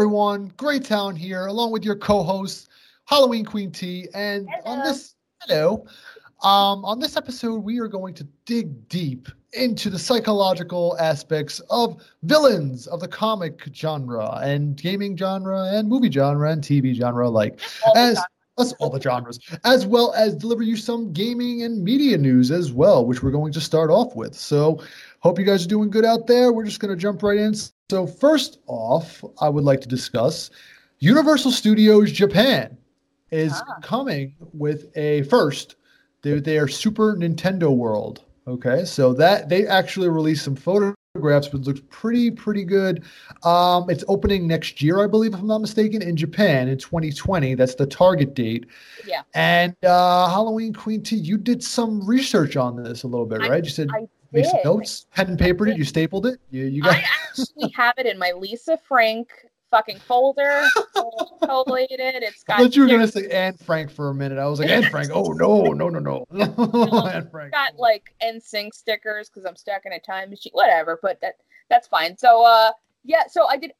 everyone? Gray Talon here, along with your co-host, Halloween Queen T. And Hello. on this hello, um, on this episode, we are going to dig deep into the psychological aspects of villains of the comic genre and gaming genre and movie genre and TV genre alike. As us all the genres, as well as deliver you some gaming and media news as well, which we're going to start off with. So, hope you guys are doing good out there. We're just going to jump right in. So, first off, I would like to discuss Universal Studios Japan is Ah. coming with a first their their Super Nintendo World. Okay, so that they actually released some photographs, which looks pretty pretty good. Um, it's opening next year, I believe, if I'm not mistaken, in Japan in 2020. That's the target date. Yeah. And uh, Halloween Queen T, you did some research on this a little bit, I- right? You said I make some notes, pen and papered it, you stapled it. You you got I actually have it in my Lisa Frank fucking folder. collated. It's I got thought you were gonna say Anne Frank for a minute. I was like, Anne Frank. Oh no, no, no, no. Anne Frank. got like NSYNC stickers because I'm stuck in a time machine. Whatever, but that that's fine. So uh yeah, so I did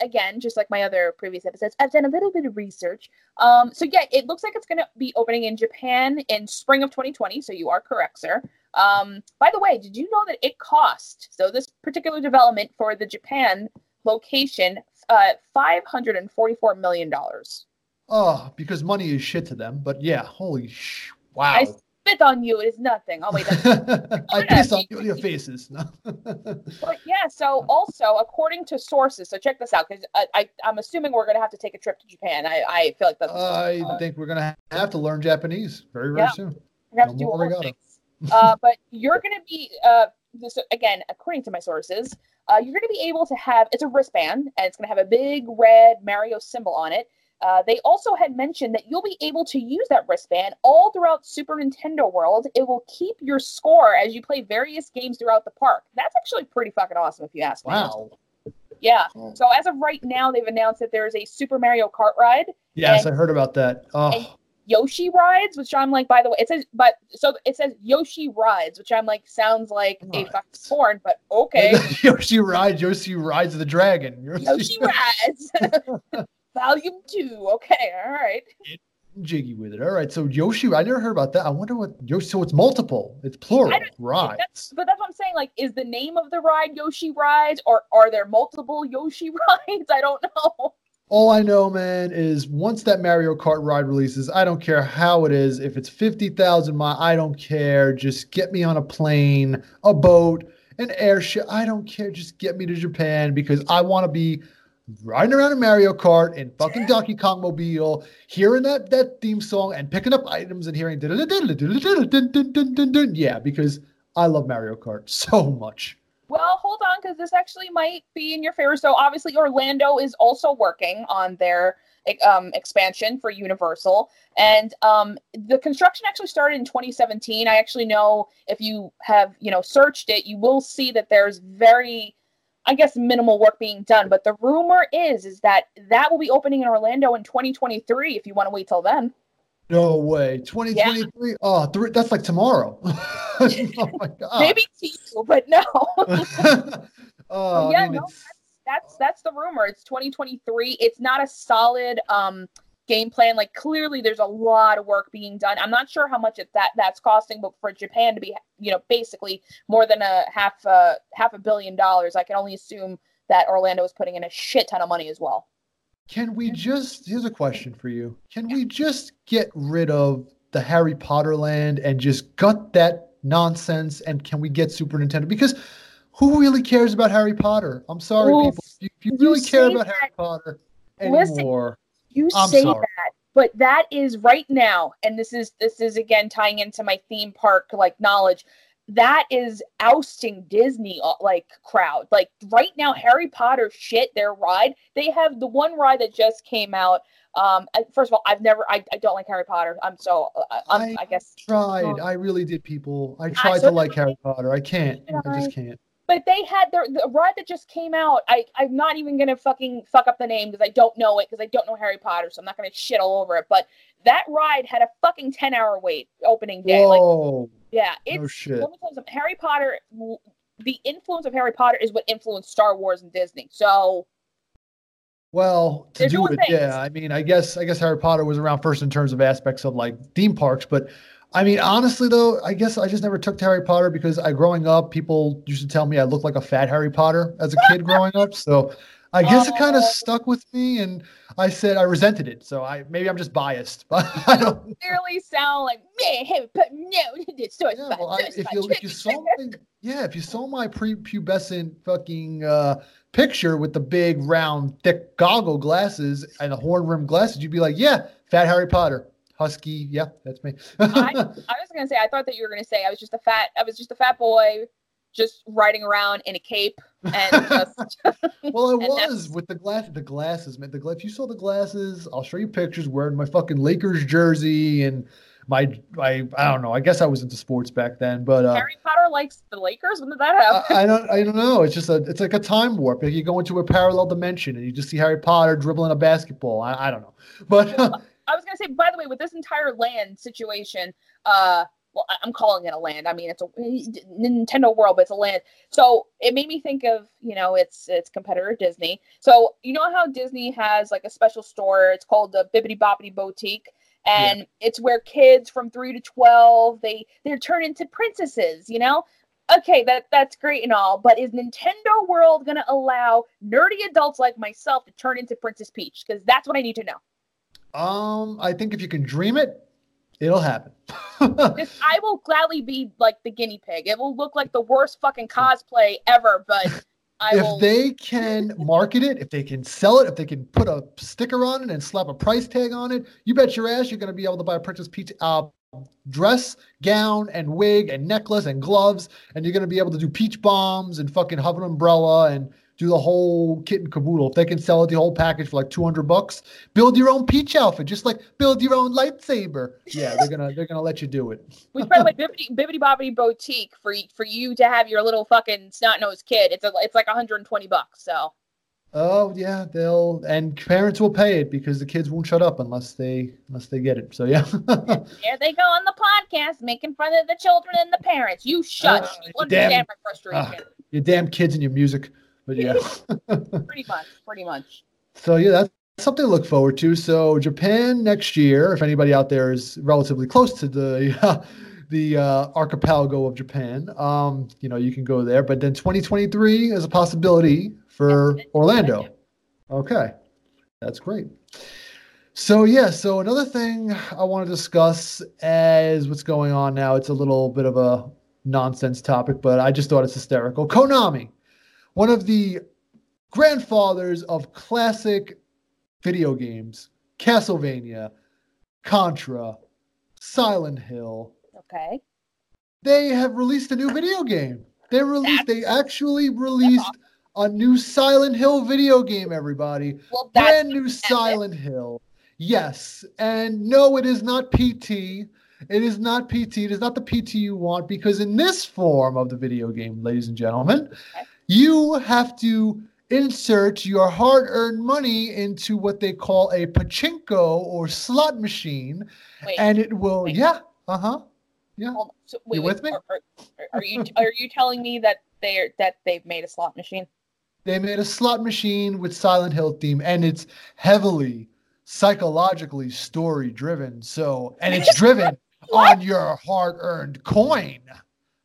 again, just like my other previous episodes. I've done a little bit of research. Um, so yeah, it looks like it's going to be opening in Japan in spring of 2020. So you are correct, sir. Um, by the way, did you know that it cost so this particular development for the Japan location uh 544 million dollars. Oh, because money is shit to them. But yeah, holy sh! Wow. I spit on you. It is nothing. Oh wait, I piss on your faces. No. But yeah, so also according to sources, so check this out because I, I I'm assuming we're gonna have to take a trip to Japan. I, I feel like that's I think we're gonna have to learn Japanese very very Yeah. soon. we're gonna have to no do more all those arigato. things. Uh, but you're gonna be uh this again according to my sources, uh, you're gonna be able to have it's a wristband and it's gonna have a big red Mario symbol on it. Uh, they also had mentioned that you'll be able to use that wristband all throughout Super Nintendo World. It will keep your score as you play various games throughout the park. That's actually pretty fucking awesome, if you ask me. Wow. Yeah. So as of right now, they've announced that there is a Super Mario Kart ride, Yes, And- I heard about that. and- Oh, Yoshi rides, which I'm like, by the way, it says, but so it says Yoshi rides, which I'm like, sounds like a Right. fucking porn, but okay. Yoshi rides. Yoshi rides the dragon. Yoshi rides, volume two. Okay, all right. jiggy with it. All right. So Yoshi, I never heard about that. I wonder what Yoshi. So it's multiple. It's plural rides. That's, but that's what I'm saying. Like, is the name of the ride Yoshi rides, or are there multiple Yoshi rides? I don't know. All I know, man, is once that Mario Kart ride releases, I don't care how it is. If it's 50,000 miles, I don't care. Just get me on a plane, a boat, an airship. I don't care. Just get me to Japan because I want to be riding around in Mario Kart and fucking Donkey Kong Mobile, hearing that, that theme song and picking up items and hearing. Yeah, because I love Mario Kart so much. Well, hold on, because this actually might be in your favor. So obviously, Orlando is also working on their um, expansion for Universal, and um, the construction actually started in 2017. I actually know if you have you know searched it, you will see that there's very, I guess, minimal work being done. But the rumor is is that that will be opening in Orlando in 2023. If you want to wait till then. No way. 2023? Oh, three, that's like tomorrow. oh my God. Maybe to you, but no. oh, yeah, I mean, no, it's, that's that's the rumor. It's 2023. It's not a solid um game plan. Like clearly there's a lot of work being done. I'm not sure how much it, that that's costing, but for Japan to be, you know, basically more than a half uh half a billion dollars, I can only assume that Orlando is putting in a shit ton of money as well. can we just, here's a question for you. Can we just get rid of the Harry Potter land and just gut that nonsense? And can we get Super Nintendo? Because who really cares about Harry Potter? I'm sorry, Oof. people. If you, if you You really care about that- Harry Potter Listen, anymore, You I'm say sorry. that, but that is right now, and this is this is again tying into my theme park like knowledge. That is ousting Disney uh, like crowd. Like right now, Harry Potter shit their ride. They have the one ride that just came out. Um, first of all, I've never, I, I don't like Harry Potter. I'm so, uh, I'm, I- I guess tried. Oh. I really did, people. I tried so to like. Harry Potter. I can't. I I. just can't. But they had their the ride that just came out. I I'm not even gonna fucking fuck up the name because I don't know it because I don't know Harry Potter, so I'm not gonna shit all over it. But that ride had a fucking ten hour wait opening day. Like Whoa. yeah, no it's shit. let me tell you something. Harry Potter, the influence of Harry Potter is what influenced Star Wars and Disney. So Well, to do it, things. yeah. I mean, I guess I guess Harry Potter was around first in terms of aspects of like theme parks, but I mean, honestly though, I guess I just never took to Harry Potter because I growing up, people used to tell me I looked like a fat Harry Potter as a kid growing up. So I guess it kind of Oh. stuck with me, and I said I resented it. So I maybe I'm just biased, but I don't. Clearly sound like man, Harry Potter. No, it's so Yeah, well, I, if you if you saw my, yeah, if you saw my prepubescent fucking uh, picture with the big round thick goggle glasses and the horn rimmed glasses, you'd be like, yeah, fat Harry Potter, husky, yeah, that's me. I, I was gonna say I thought that you were gonna say I was just a fat I was just a fat boy just riding around in a cape and just well, I was with the glass, the glasses, man. The glass. if you saw the glasses, I'll show you pictures wearing my fucking Lakers jersey and my my I don't know. I guess I was into sports back then, but uh, Harry Potter likes the Lakers. When did that happen? I, I don't I don't know. It's just a it's like a time warp. Like you go into a parallel dimension and you just see Harry Potter dribbling a basketball. I, I don't know, but I was gonna say, by the way, with this entire land situation, uh, well, I'm calling it a land. I mean, it's a Nintendo World, but it's a land. So it made me think of, you know, its its competitor Disney. So you know how Disney has like a special store? It's called the Bibbidi Bobbidi Boutique, and it's where kids from three to twelve they they're turned into princesses. You know. Okay, that that's great and all, but is Nintendo World gonna allow nerdy adults like myself to turn into Princess Peach? Because that's what I need to know. Um, I think if you can dream it, it'll happen. I will gladly be like the guinea pig. It will look like the worst fucking cosplay ever, but I if will. they can market it, if they can sell it, if they can put a sticker on it and slap a price tag on it, you bet your ass you're going to be able to buy a Princess Peach uh, dress, gown, and wig, and necklace, and gloves, and you're going to be able to do peach bombs and fucking have an umbrella and do the whole kit and caboodle. If they can sell it the whole package for like 200 bucks, build your own peach outfit, just like build your own lightsaber. Yeah, they're gonna they're gonna let you do it. which, by the way, Bibbidi, Bibbidi Bobbidi Boutique for for you to have your little fucking snot nosed kid. It's a, it's like 120 bucks. So Oh yeah, they'll and parents will pay it because the kids won't shut up unless they unless they get it. So yeah. there they go on the podcast making fun of the children and the parents. You shut. Uh, you understand damn- my frustration. your damn kids and your music. But yeah. pretty much. Pretty much. so yeah, that's something to look forward to. So Japan next year, if anybody out there is relatively close to the the uh, archipelago of Japan, um, you know, you can go there. But then 2023 is a possibility for Yes, Orlando. Okay, that's great. So yeah, so another thing I want to discuss as what's going on now. It's a little bit of a nonsense topic, but I just thought it's hysterical. Konami, one of the grandfathers of classic video games, Castlevania, Contra, Silent Hill. Okay. They have released a new video game. They released. They actually released a new Silent Hill video game. Everybody, Well, that's brand new Silent Hill. Yes, and no, it is not PT. It is not PT. It is not the PT you want because in this form of the video game, ladies and gentlemen, you have to insert your hard-earned money into what they call a pachinko or slot machine, wait. and it will. Wait. Yeah. Uh huh. Yeah. So, wait, You with me? Are, are, are you are you telling me that they're that they've made a slot machine? They made a slot machine with Silent Hill theme, and it's heavily psychologically story driven. So, and it's driven on your hard earned coin.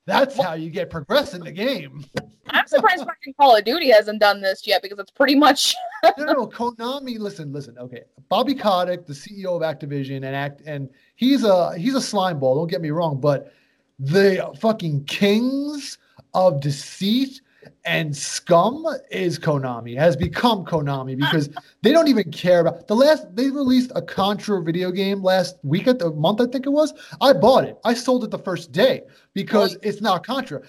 That's how you get progress in the game. I'm surprised fucking Call of Duty hasn't done this yet because it's pretty much No, no, no, Konami. Listen, listen. Okay, Bobby Kotick, the CEO of Activision, and act, and he's a he's a slime ball. Don't get me wrong, but the fucking kings of deceit and scum is Konami. Has become Konami because they don't even care about the last. They released a Contra video game last week at the month, I think it was. I bought it. I sold it the first day because it's not Contra.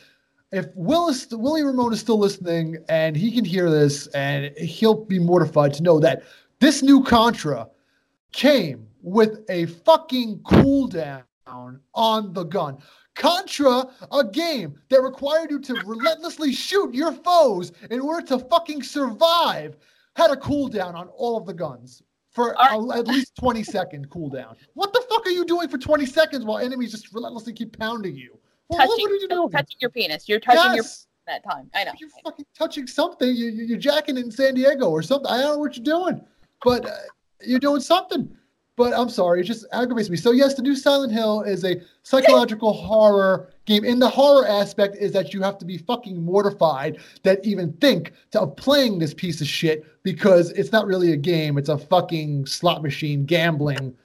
If Willis Willie Ramone is still listening and he can hear this and he'll be mortified to know that this new Contra came with a fucking cooldown on the gun. Contra, a game that required you to relentlessly shoot your foes in order to fucking survive, had a cooldown on all of the guns for All a- at least 20 second cooldown. What the fuck are you doing for 20 seconds while enemies just relentlessly keep pounding you? Well, what touching are you doing? touching your penis. You're touching your yes. that time. I know. You're fucking touching something. You, you, you're jacking in San Diego or something. I don't know what you're doing, but uh, you're doing something. But I'm sorry, it just aggravates me. So yes, the new Silent Hill is a psychological horror game. In the horror aspect is that you have to be fucking mortified that even think of playing this piece of shit because it's not really a game. It's a fucking slot machine gambling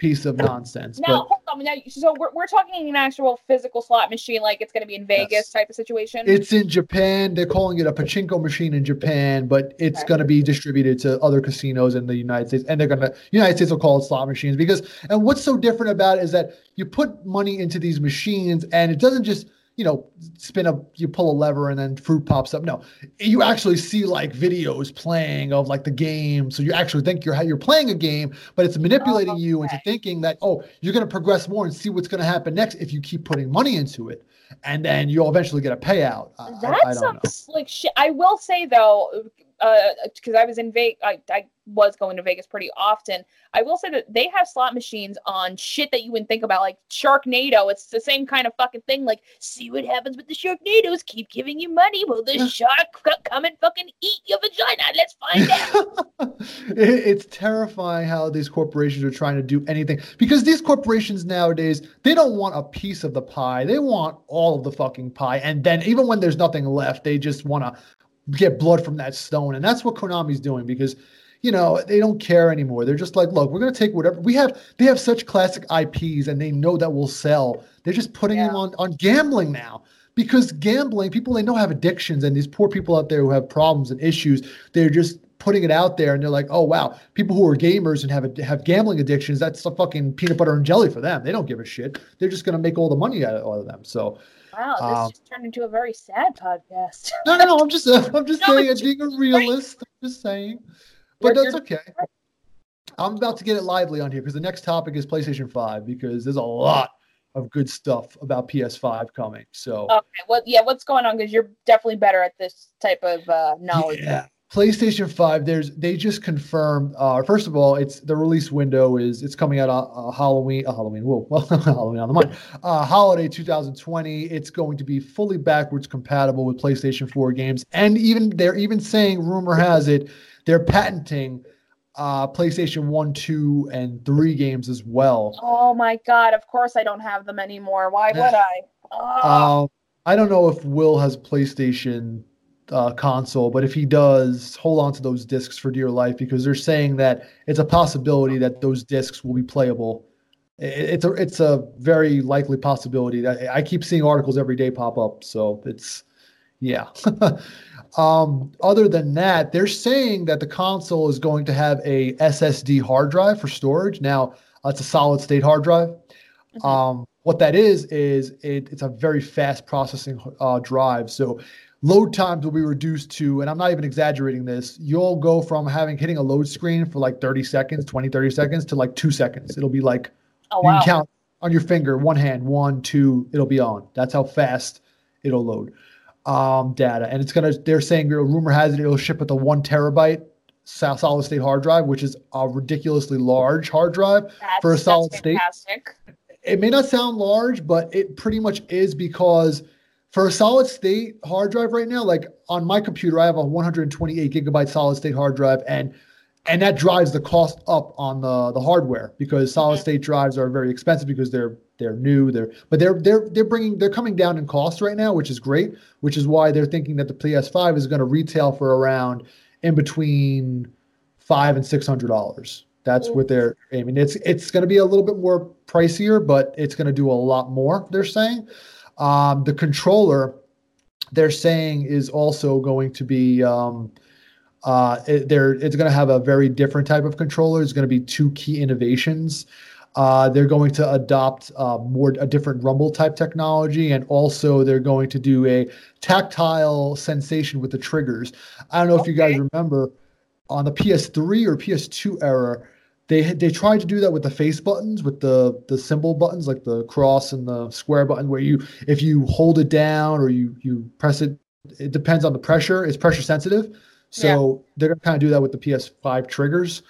piece of nonsense. Now, but, hold on. Now, so we're, we're talking an actual physical slot machine, like it's going to be in Vegas Yes. type of situation. It's in Japan. They're calling it a pachinko machine in Japan, but it's Okay. going to be distributed to other casinos in the United States, and they're going to United States will call it slot machines because. And what's so different about it is that you put money into these machines, and it doesn't just you know spin up, you pull a lever, and then fruit pops up. No, you actually see like videos playing of like the game, so you actually think you're how you're playing a game, but it's manipulating oh, you into thinking that oh you're going to progress more and see what's going to happen next if you keep putting money into it and then you'll eventually get a payout. I, That I don't know. sounds like shit. I will say though, uh, because I was in Vegas, I, I was going to Vegas pretty often. I will say that they have slot machines on shit that you wouldn't think about, like Sharknado. It's the same kind of fucking thing. Like, see what happens with the Sharknados. Keep giving you money. Will the shark c- come and fucking eat your vagina? Let's find out. It- it's terrifying how these corporations are trying to do anything because these corporations nowadays they don't want a piece of the pie they want all of the fucking pie and then even when there's nothing left they just want to get blood from that stone and that's what konami's doing because you know they don't care anymore. They're just like look we're going to take whatever we have they have such classic ips and they know that will sell. They're just putting them on on gambling now. Because gambling people they know have addictions and these poor people out there who have problems and issues they're just putting it out there and they're like oh wow people who are gamers and have a, have gambling addictions that's the fucking peanut butter and jelly for them. They don't give a shit. They're just going to make all the money out of, of them. So Wow, this Um, just turned into a very sad podcast. no no no i'm just uh, i'm just No, saying i'm being a realist. I'm just saying but that's okay i'm about to get it lively on here because the next topic is playstation 5 because there's a lot of good stuff about ps5 coming so Okay, well, yeah, what's going on? Because you're definitely better at this type of uh, knowledge. Yeah. PlayStation 5, there's they just confirmed uh first of all, it's the release window is it's coming out uh, uh, Halloween, uh, Halloween, whoa, well, Halloween on the mind. Uh holiday 2020. It's going to be fully backwards compatible with PlayStation 4 games. And even they're even saying rumor has it they're patenting uh PlayStation 1, 2 and 3 games as well. Oh my god! Of course I don't have them anymore. Why would I? Oh, Um, I don't know if Will has PlayStation uh, console, but if he does, hold on to those discs for dear life because they're saying that it's a possibility that those discs will be playable. It's a it's a very likely possibility that I keep seeing articles every day pop up. So it's yeah. um, other than that, they're saying that the console is going to have a SSD hard drive for storage. Now, it's a solid state hard drive. Mhm. Um, what that is is it, it's a very fast processing uh, drive. So load times will be reduced to, and I'm not even exaggerating this. You'll go from having hitting a load screen for like 30 seconds, 20, 30 seconds to like two seconds. It'll be like oh you can count on your finger, one hand, one, two, it'll be on. That's how fast it'll load um, data. And it's gonna. They're saying, you know, rumor has it it'll ship with a one terabyte solid state hard drive, which is a ridiculously large hard drive. That's, for a solid state? It may not sound large, but it pretty much is because for a solid state hard drive right now, like on my computer, I have a 128 gigabyte solid state hard drive, and and that drives the cost up on the the hardware because solid state drives are very expensive because they're they're new they're but they're they're they're bringing they're coming down in cost right now which is great which is why they're thinking that the ps5 is going to retail for around in between five and six hundred dollars. That's Ooh. what they're aiming. It's it's going to be a little bit more pricier but it's going to do a lot more they're saying um, the controller they're saying is also going to be um, uh, it, they're it's going to have a very different type of controller. It's going to be two key innovations. Uh, they're going to adopt uh, more a different rumble type technology, and also they're going to do a tactile sensation with the triggers. I don't know if you guys remember on the PS3 or PS2 era, they they tried to do that with the face buttons, with the the symbol buttons like the cross and the square button, where you if you hold it down or you you press it, it depends on the pressure. It's pressure sensitive, so they're gonna kind of do that with the PS5 triggers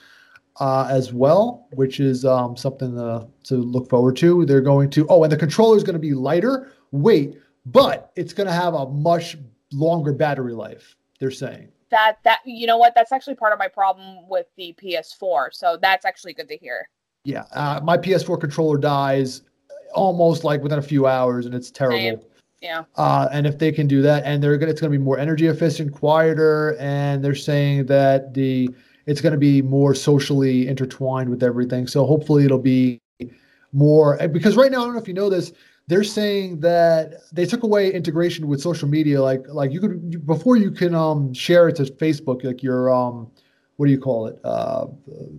uh, as well, which is um, something to, to look forward to. They're going to oh, and the controller is going to be lighter weight, but it's going to have a much longer battery life. They're saying that that you know what that's actually part of my problem with the PS4. So that's actually good to hear. Yeah, uh, my PS4 controller dies almost like within a few hours, and it's terrible. Same. Yeah. Uh, and if they can do that, and they're gonna, it's going to be more energy efficient, quieter, and they're saying that the it's going to be more socially intertwined with everything. So hopefully it'll be more because right now I don't know if you know this. They're saying that they took away integration with social media. Like like you could you, before you can um share it to Facebook, like your um what do you call it? Uh,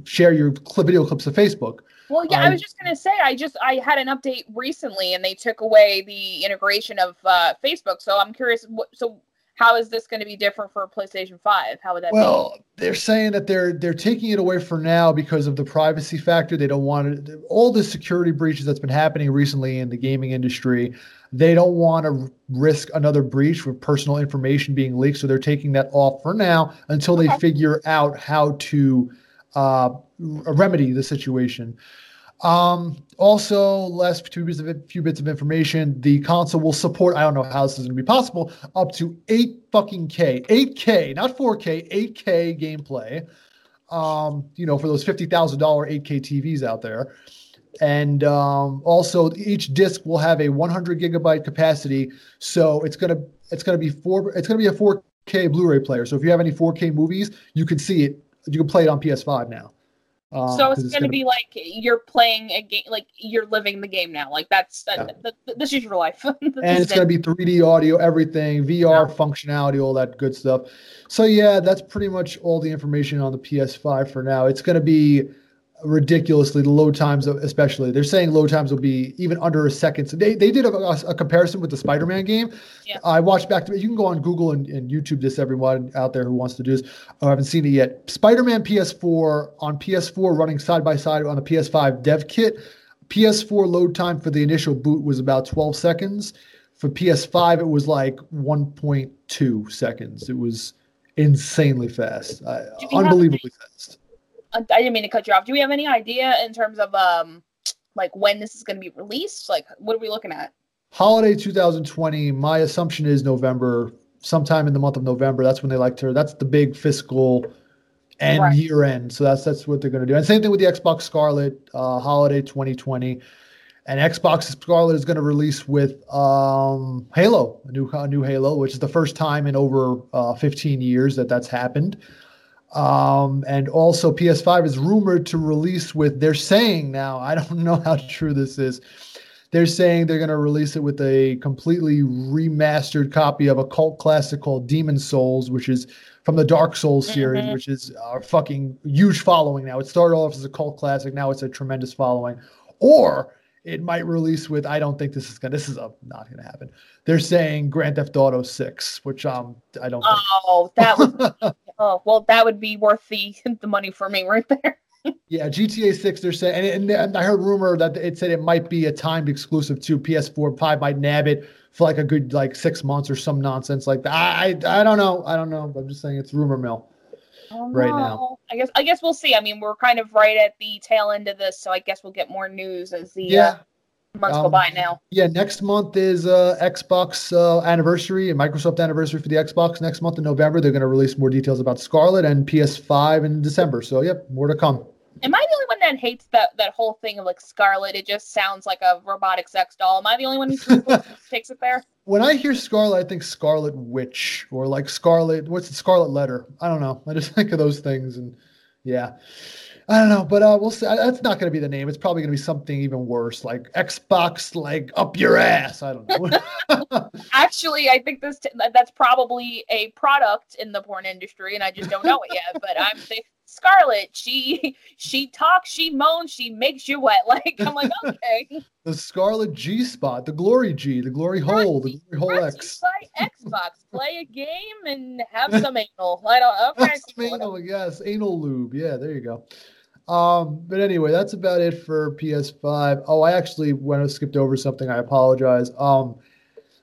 share your clip video clips to Facebook. Well, yeah, um, I was just gonna say, I just I had an update recently, and they took away the integration of uh, Facebook. So I'm curious, what, so how is this going to be different for PlayStation Five? How would that? Be? Well, be? they're saying that they're they're taking it away for now because of the privacy factor. They don't want it, all the security breaches that's been happening recently in the gaming industry. They don't want to risk another breach with personal information being leaked, so they're taking that off for now until they okay. figure out how to uh, remedy the situation. Um, also, last two bits of few bits of information. The console will support. I don't know how this is going to be possible. Up to eight fucking k, eight k, not four k, eight k gameplay. Um, you know, for those fifty thousand dollar eight k TVs out there, and um, also each disc will have a one hundred gigabyte capacity. So it's gonna it's gonna be four. It's gonna be a four k Blu-ray player. So if you have any four K movies, you can see it. You can play it on PS5 now. Uh, so it's, it's going to be like you're playing a game, like you're living the game now. Like that's that, yeah. this is your life. and it's going to be 3D audio, everything, VR yeah. functionality, all that good stuff. So yeah, that's pretty much all the information on the PS5 for now. It's going to be ridiculously the load times especially. They're saying load times will be even under a second. So they, they did a, a comparison with the spider-man game. Yeah. i watched back to you can go on google and, and youtube this everyone out there who wants to do this. I haven't seen it yet. Spider-man ps4 on ps4 running side by side on the ps5 dev kit. Ps4 load time for the initial boot was about 12 seconds. For ps5 it was like 1.2 seconds. It was insanely fast. Uh, unbelievably fast I didn't mean to cut you off. Do we have any idea in terms of um like when this is going to be released? Like, what are we looking at? Holiday 2020. My assumption is November, sometime in the month of November. That's when they like to. That's the big fiscal and right. year end. So that's that's what they're going to do. And same thing with the Xbox Scarlett uh, Holiday 2020. And Xbox Scarlett is going to release with um, Halo, a new a new Halo, which is the first time in over uh, 15 years that that's happened. Um, and also, PS5 is rumored to release with, they're saying now, I don't know how true this is. They're saying they're going to release it with a completely remastered copy of a cult classic called Demon Souls, which is from the Dark Souls series, mm-hmm. which is a fucking huge following now. It started off as a cult classic, now it's a tremendous following. Or it might release with I don't think this is gonna this is a, not gonna happen. They're saying Grand Theft Auto Six, which um I don't. Oh, think. that would. oh well, that would be worth the the money for me right there. yeah, GTA Six. They're saying, and, and, and, I heard rumor that it said it might be a timed exclusive to PS4. Five might nab it for like a good like six months or some nonsense like that. I I, I don't know. I don't know. I'm just saying it's rumor mill. Right now. I guess I guess we'll see. I mean, we're kind of right at the tail end of this, so I guess we'll get more news as the yeah. Uh, months um, go by now. Yeah, next month is uh, Xbox uh, anniversary and Microsoft anniversary for the Xbox. Next month in November, they're going to release more details about Scarlett and PS5 in December. So, yep, more to come. Am I the only one that hates that that whole thing of like Scarlett? It just sounds like a robotic sex doll. Am I the only one who takes it there? When I hear Scarlett, I think Scarlet Witch or like Scarlet. What's the Scarlet Letter? I don't know. I just think of those things, and yeah, I don't know. But uh, we'll see. That's not going to be the name. It's probably going to be something even worse, like Xbox, like up your ass. I don't know. Actually, I think this t- that's probably a product in the porn industry, and I just don't know it yet. But I'm Scarlet, she she talks, she moans, she makes you wet. Like I'm like, okay. the Scarlet G spot, the Glory G, the Glory Hole, the Glory Hole X. Play Xbox, play a game and have some anal. I don't. Okay. some anal, yes, anal lube. Yeah, there you go. Um, but anyway, that's about it for PS5. Oh, I actually went and skipped over something. I apologize. Um,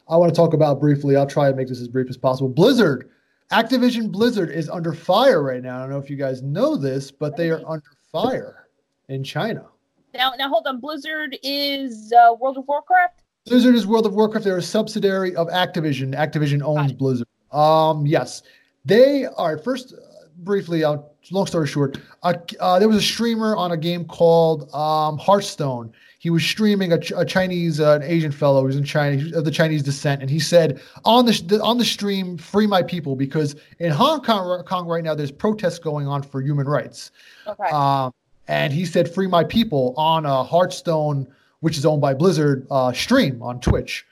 I want to talk about briefly. I'll try and make this as brief as possible. Blizzard Activision Blizzard is under fire right now. I don't know if you guys know this, but they are under fire in China. Now, now hold on. Blizzard is uh, World of Warcraft. Blizzard is World of Warcraft. They're a subsidiary of Activision. Activision owns Blizzard. Um, yes, they are. First, uh, briefly, uh, long story short, uh, uh, there was a streamer on a game called um, Hearthstone. He was streaming a, a Chinese, uh, an Asian fellow who's in China of the Chinese descent, and he said on the on the stream, "Free my people," because in Hong Kong, Kong right now, there's protests going on for human rights. Okay. Um, and he said, "Free my people" on a Hearthstone, which is owned by Blizzard, uh, stream on Twitch,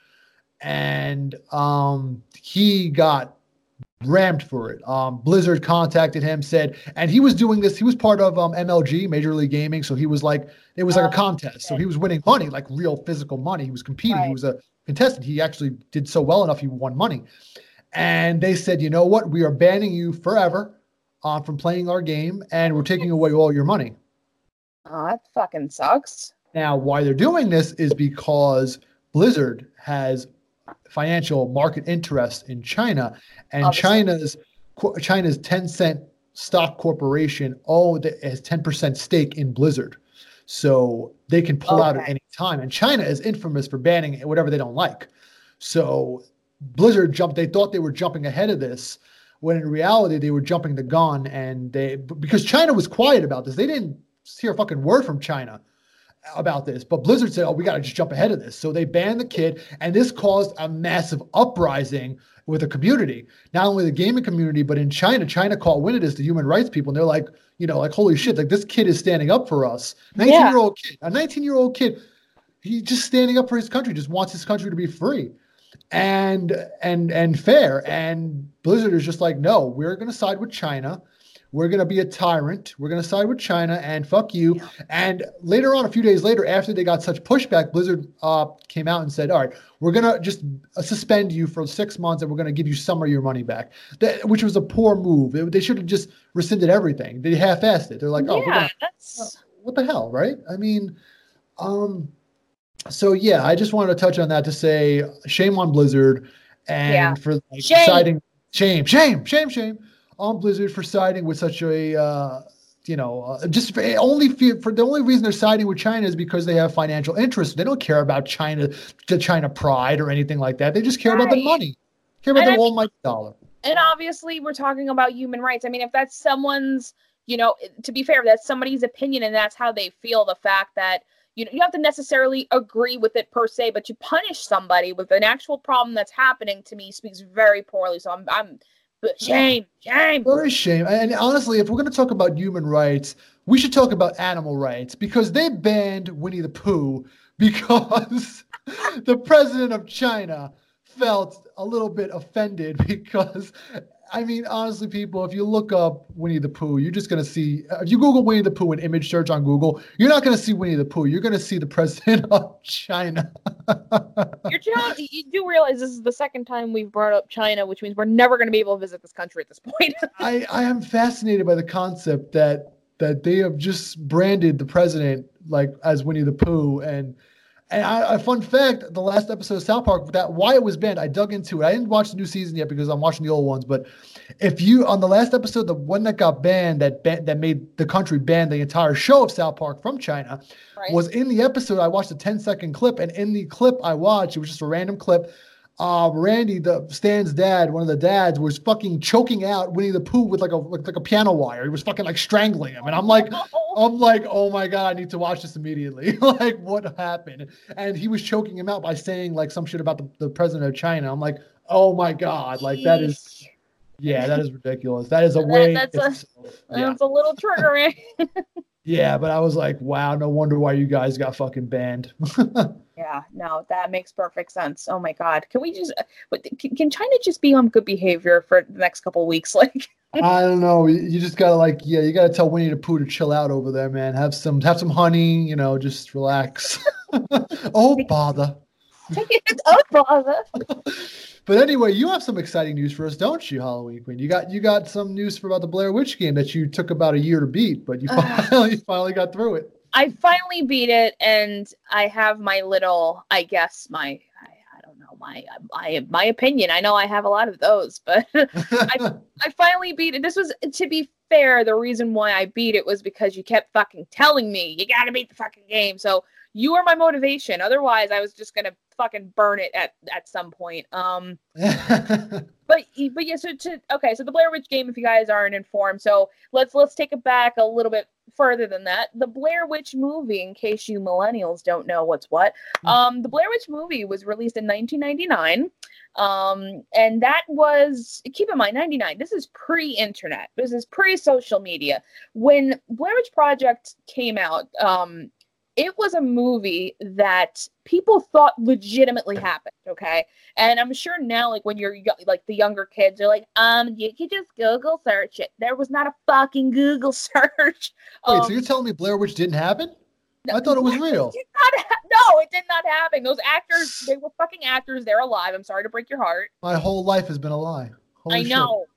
and um, he got rammed for it. Um, Blizzard contacted him, said, and he was doing this. He was part of um, MLG, Major League Gaming, so he was like, it was like a Oh, contest. So he was winning money, like real physical money. He was competing. He was a contestant. He actually did so well enough. He won money, and they said, you know what? We are banning you forever uh, from playing our game, and we're taking away all your money. Oh, that fucking sucks. Now, why they're doing this is because Blizzard has financial market interest in China, and Obviously. China's China's Tencent stock corporation owned has ten percent stake in Blizzard, so they can pull out at any time. And China is infamous for banning whatever they don't like. So Blizzard jumped. They thought they were jumping ahead of this, when in reality they were jumping the gun. And they because China was quiet about this, they didn't hear a fucking word from China about this. But Blizzard said, "Oh, we got to just jump ahead of this." So they banned the kid, and this caused a massive uprising with the community, not only the gaming community, but in China. China of this, the human rights people, and they're like, you know, like, holy shit, like this kid is standing up for us. Nineteen-year-old kid, a 19 year old kid, he just standing up for his country, just wants his country to be free and and and fair. And Blizzard is just like, no, we're gonna side with China. We're gonna be a tyrant. We're gonna side with China and fuck you. And later on, a few days later, after they got such pushback, Blizzard uh, came out and said, "All right, we're gonna just uh, suspend you for six months, and we're gonna give you some of your money back." That, which was a poor move. It- they should have just rescinded everything. They half-assed it. They're like, "Oh, yeah, that's what the hell, right? I mean, um, so yeah, I just wanted to touch on that to say shame on Blizzard and Yeah. for like, Shame. siding shame, shame, shame, shame on Blizzard for siding with such a uh, you know uh, just for, only fe- for the only reason they're siding with China is because they have financial interest. They don't care about China, the China pride or anything like that. They just care about the money, care about And the I mean- dollar. and obviously we're talking about human rights. I mean, if that's someone's, you know, to be fair, that's somebody's opinion and that's how they feel. The fact that you know you don't have to necessarily agree with it per se, but to punish somebody with an actual problem that's happening to me speaks very poorly. So I'm, I'm shame, shame. Very shame. And honestly, if we're going to talk about human rights, we should talk about animal rights because they banned Winnie the Pooh because the president of China felt a little bit offended because. I mean, honestly, people, if you look up Winnie the Pooh, you're just going to see, if you Google Winnie the Pooh and image search on Google, you're not going to see Winnie the Pooh. You're going to see the president of China. You're you do realize this is the second time we've brought up China, which means we're never going to be able to visit this country at this point. I, I am fascinated by the concept that that they have just branded the president like as Winnie the Pooh and and I, a fun fact: the last episode of South Park that why it was banned. I dug into it. I didn't watch the new season yet because I'm watching the old ones. But if you on the last episode, the one that got banned that ban, that made the country ban the entire show of South Park from China right? was in the episode. I watched a 10 second clip, and in the clip I watched, it was just a random clip. Uh, Randy, the Stan's dad, one of the dads, was fucking choking out Winnie the Pooh with like a like, like a piano wire. He was fucking like strangling him, and I'm like, I'm like, oh my god, I need to watch this immediately. like, what happened? And he was choking him out by saying like some shit about the, the president of China. I'm like, oh my god, like that is, yeah, that is ridiculous. That is a That- way. that's a- yeah. It's a little triggering. yeah, but I was like, wow, no wonder why you guys got fucking banned. Yeah, no, that makes perfect sense. Oh my god, can we just? Can, China just be on good behavior for the next couple of weeks? Like, I don't know. You you just gotta like, yeah, you gotta tell Winnie the Pooh to chill out over there, man. Have some, have some honey. You know, just relax. oh bother. Take it bother. But anyway, you have some exciting news for us, don't you, Halloween Queen? You got you got some news for about the Blair Witch game that you took about a year to beat, but you finally finally got through it. I finally beat it, and I have my little, I guess my, I, I don't know my, my my opinion. I know I have a lot of those, but I, I finally beat it. This was, to be fair, the reason why I beat it was because you kept fucking telling me you gotta beat the fucking game. So you are my motivation. Otherwise, I was just gonna fucking burn it at at some point. Um, but but yeah. So to okay, so the Blair Witch game. If you guys aren't informed, so let's let's take it back a little bit further than that. The Blair Witch movie, in case you millennials don't know what's what, hmm. um, the Blair Witch movie was released in 1999. Um, and that was keep in mind 99. This is pre-internet. This is pre-social media. When Blair Witch Project came out, um, it was a movie that people thought legitimately happened okay? And i'm sure now like when you're like the younger kids are like um you could just google search it. There was not a fucking google search wait um, so you're telling me blair witch didn't happen? I thought it was real. it ha- no it did not happen. Those actors they were fucking actors. They're alive. I'm sorry to break your heart. My whole life has been a lie. Holy i know. shit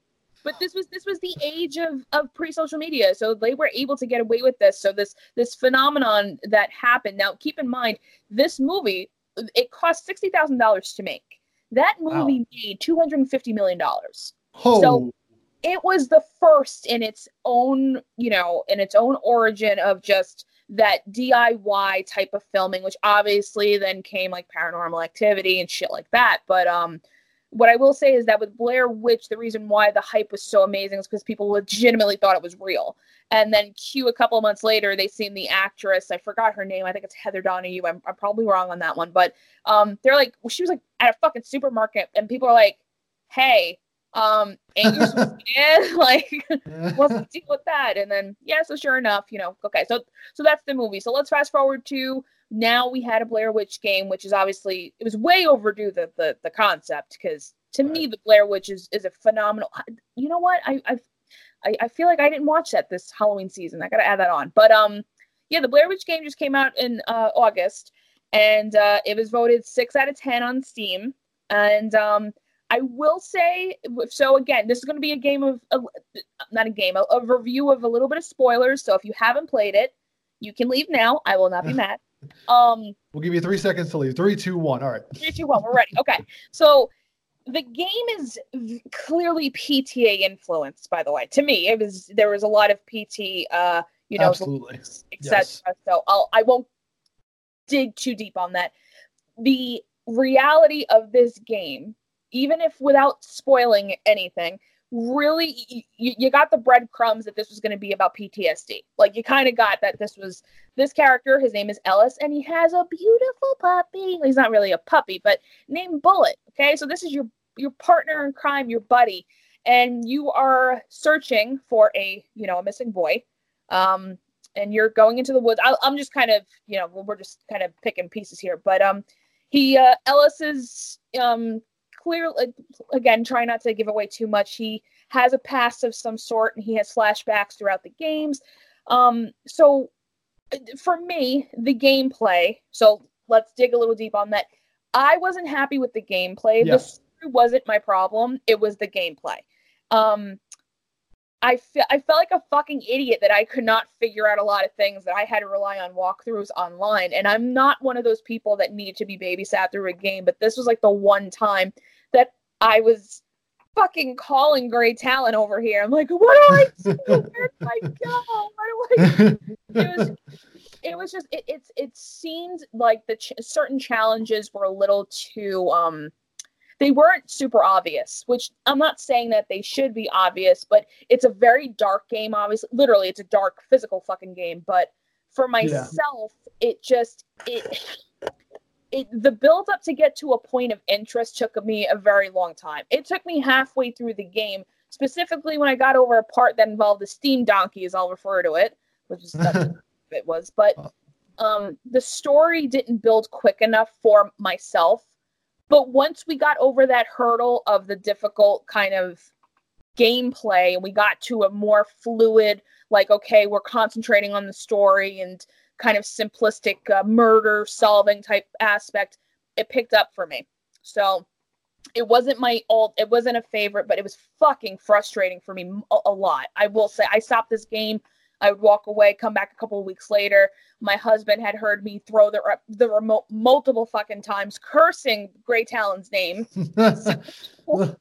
but this was this was the age of of pre-social media so they were able to get away with this so this this phenomenon that happened now keep in mind this movie it cost $60000 to make that movie wow. made $250 million oh. so it was the first in its own you know in its own origin of just that DIY type of filming, which obviously then came like paranormal activity and shit like that. But um, what I will say is that with Blair Witch, the reason why the hype was so amazing is because people legitimately thought it was real. And then Q a couple of months later, they seen the actress. I forgot her name. I think it's Heather Donahue. I'm, I'm probably wrong on that one, but um, they're like, well, she was like at a fucking supermarket, and people are like, "Hey, um, ain't you scared? like, what's the deal with that?" And then yeah, so sure enough, you know, okay, so so that's the movie. So let's fast forward to now we had a Blair Witch game, which is obviously it was way overdue the the, the concept because to right. me the Blair Witch is is a phenomenal. You know what? I I've, I I feel like I didn't watch that this Halloween season. I got to add that on. But um, yeah, the Blair Witch game just came out in uh, August, and uh, it was voted six out of ten on Steam. And um, I will say so. Again, this is going to be a game of uh, not a game, a, a review of a little bit of spoilers. So if you haven't played it, you can leave now. I will not be mad. Um, we'll give you three seconds to leave. Three, two, one. All right. Three, two, one. We're ready. Okay. So the game is clearly PTA influenced. By the way, to me, it was there was a lot of PT. Uh, you know, absolutely, etc. Yes. So I'll I won't dig too deep on that. The reality of this game, even if without spoiling anything, really you, you got the breadcrumbs that this was going to be about PTSD. Like you kind of got that this was this character. His name is Ellis, and he has a beautiful puppy. He's not really a puppy, but named Bullet. Okay, so this is your your partner in crime, your buddy, and you are searching for a you know a missing boy. Um, and you're going into the woods. I, I'm just kind of you know we're just kind of picking pieces here, but um, he uh, Ellis is um clearly, again, try not to give away too much. He has a past of some sort, and he has flashbacks throughout the games. Um, so, for me, the gameplay. So let's dig a little deep on that. I wasn't happy with the gameplay. Yes. The story wasn't my problem. It was the gameplay. Um, I fe- I felt like a fucking idiot that I could not figure out a lot of things that I had to rely on walkthroughs online. And I'm not one of those people that need to be babysat through a game, but this was like the one time that I was fucking calling Gray Talon over here. I'm like, what do I do? Where do I go? Where do I? It was, it was just, it, it's, it seemed like the ch- certain challenges were a little too, um, they weren't super obvious. Which I'm not saying that they should be obvious, but it's a very dark game. Obviously, literally, it's a dark physical fucking game. But for myself, yeah. it just it it, the build up to get to a point of interest took me a very long time. It took me halfway through the game, specifically when I got over a part that involved the steam donkey, as I'll refer to it, which is it was. But um, the story didn't build quick enough for myself. But once we got over that hurdle of the difficult kind of gameplay, and we got to a more fluid, like okay, we're concentrating on the story and kind of simplistic uh, murder solving type aspect, it picked up for me. So it wasn't my old, it wasn't a favorite, but it was fucking frustrating for me a, a lot. I will say, I stopped this game. I would walk away, come back a couple of weeks later. My husband had heard me throw the the remote multiple fucking times, cursing Gray Talon's name.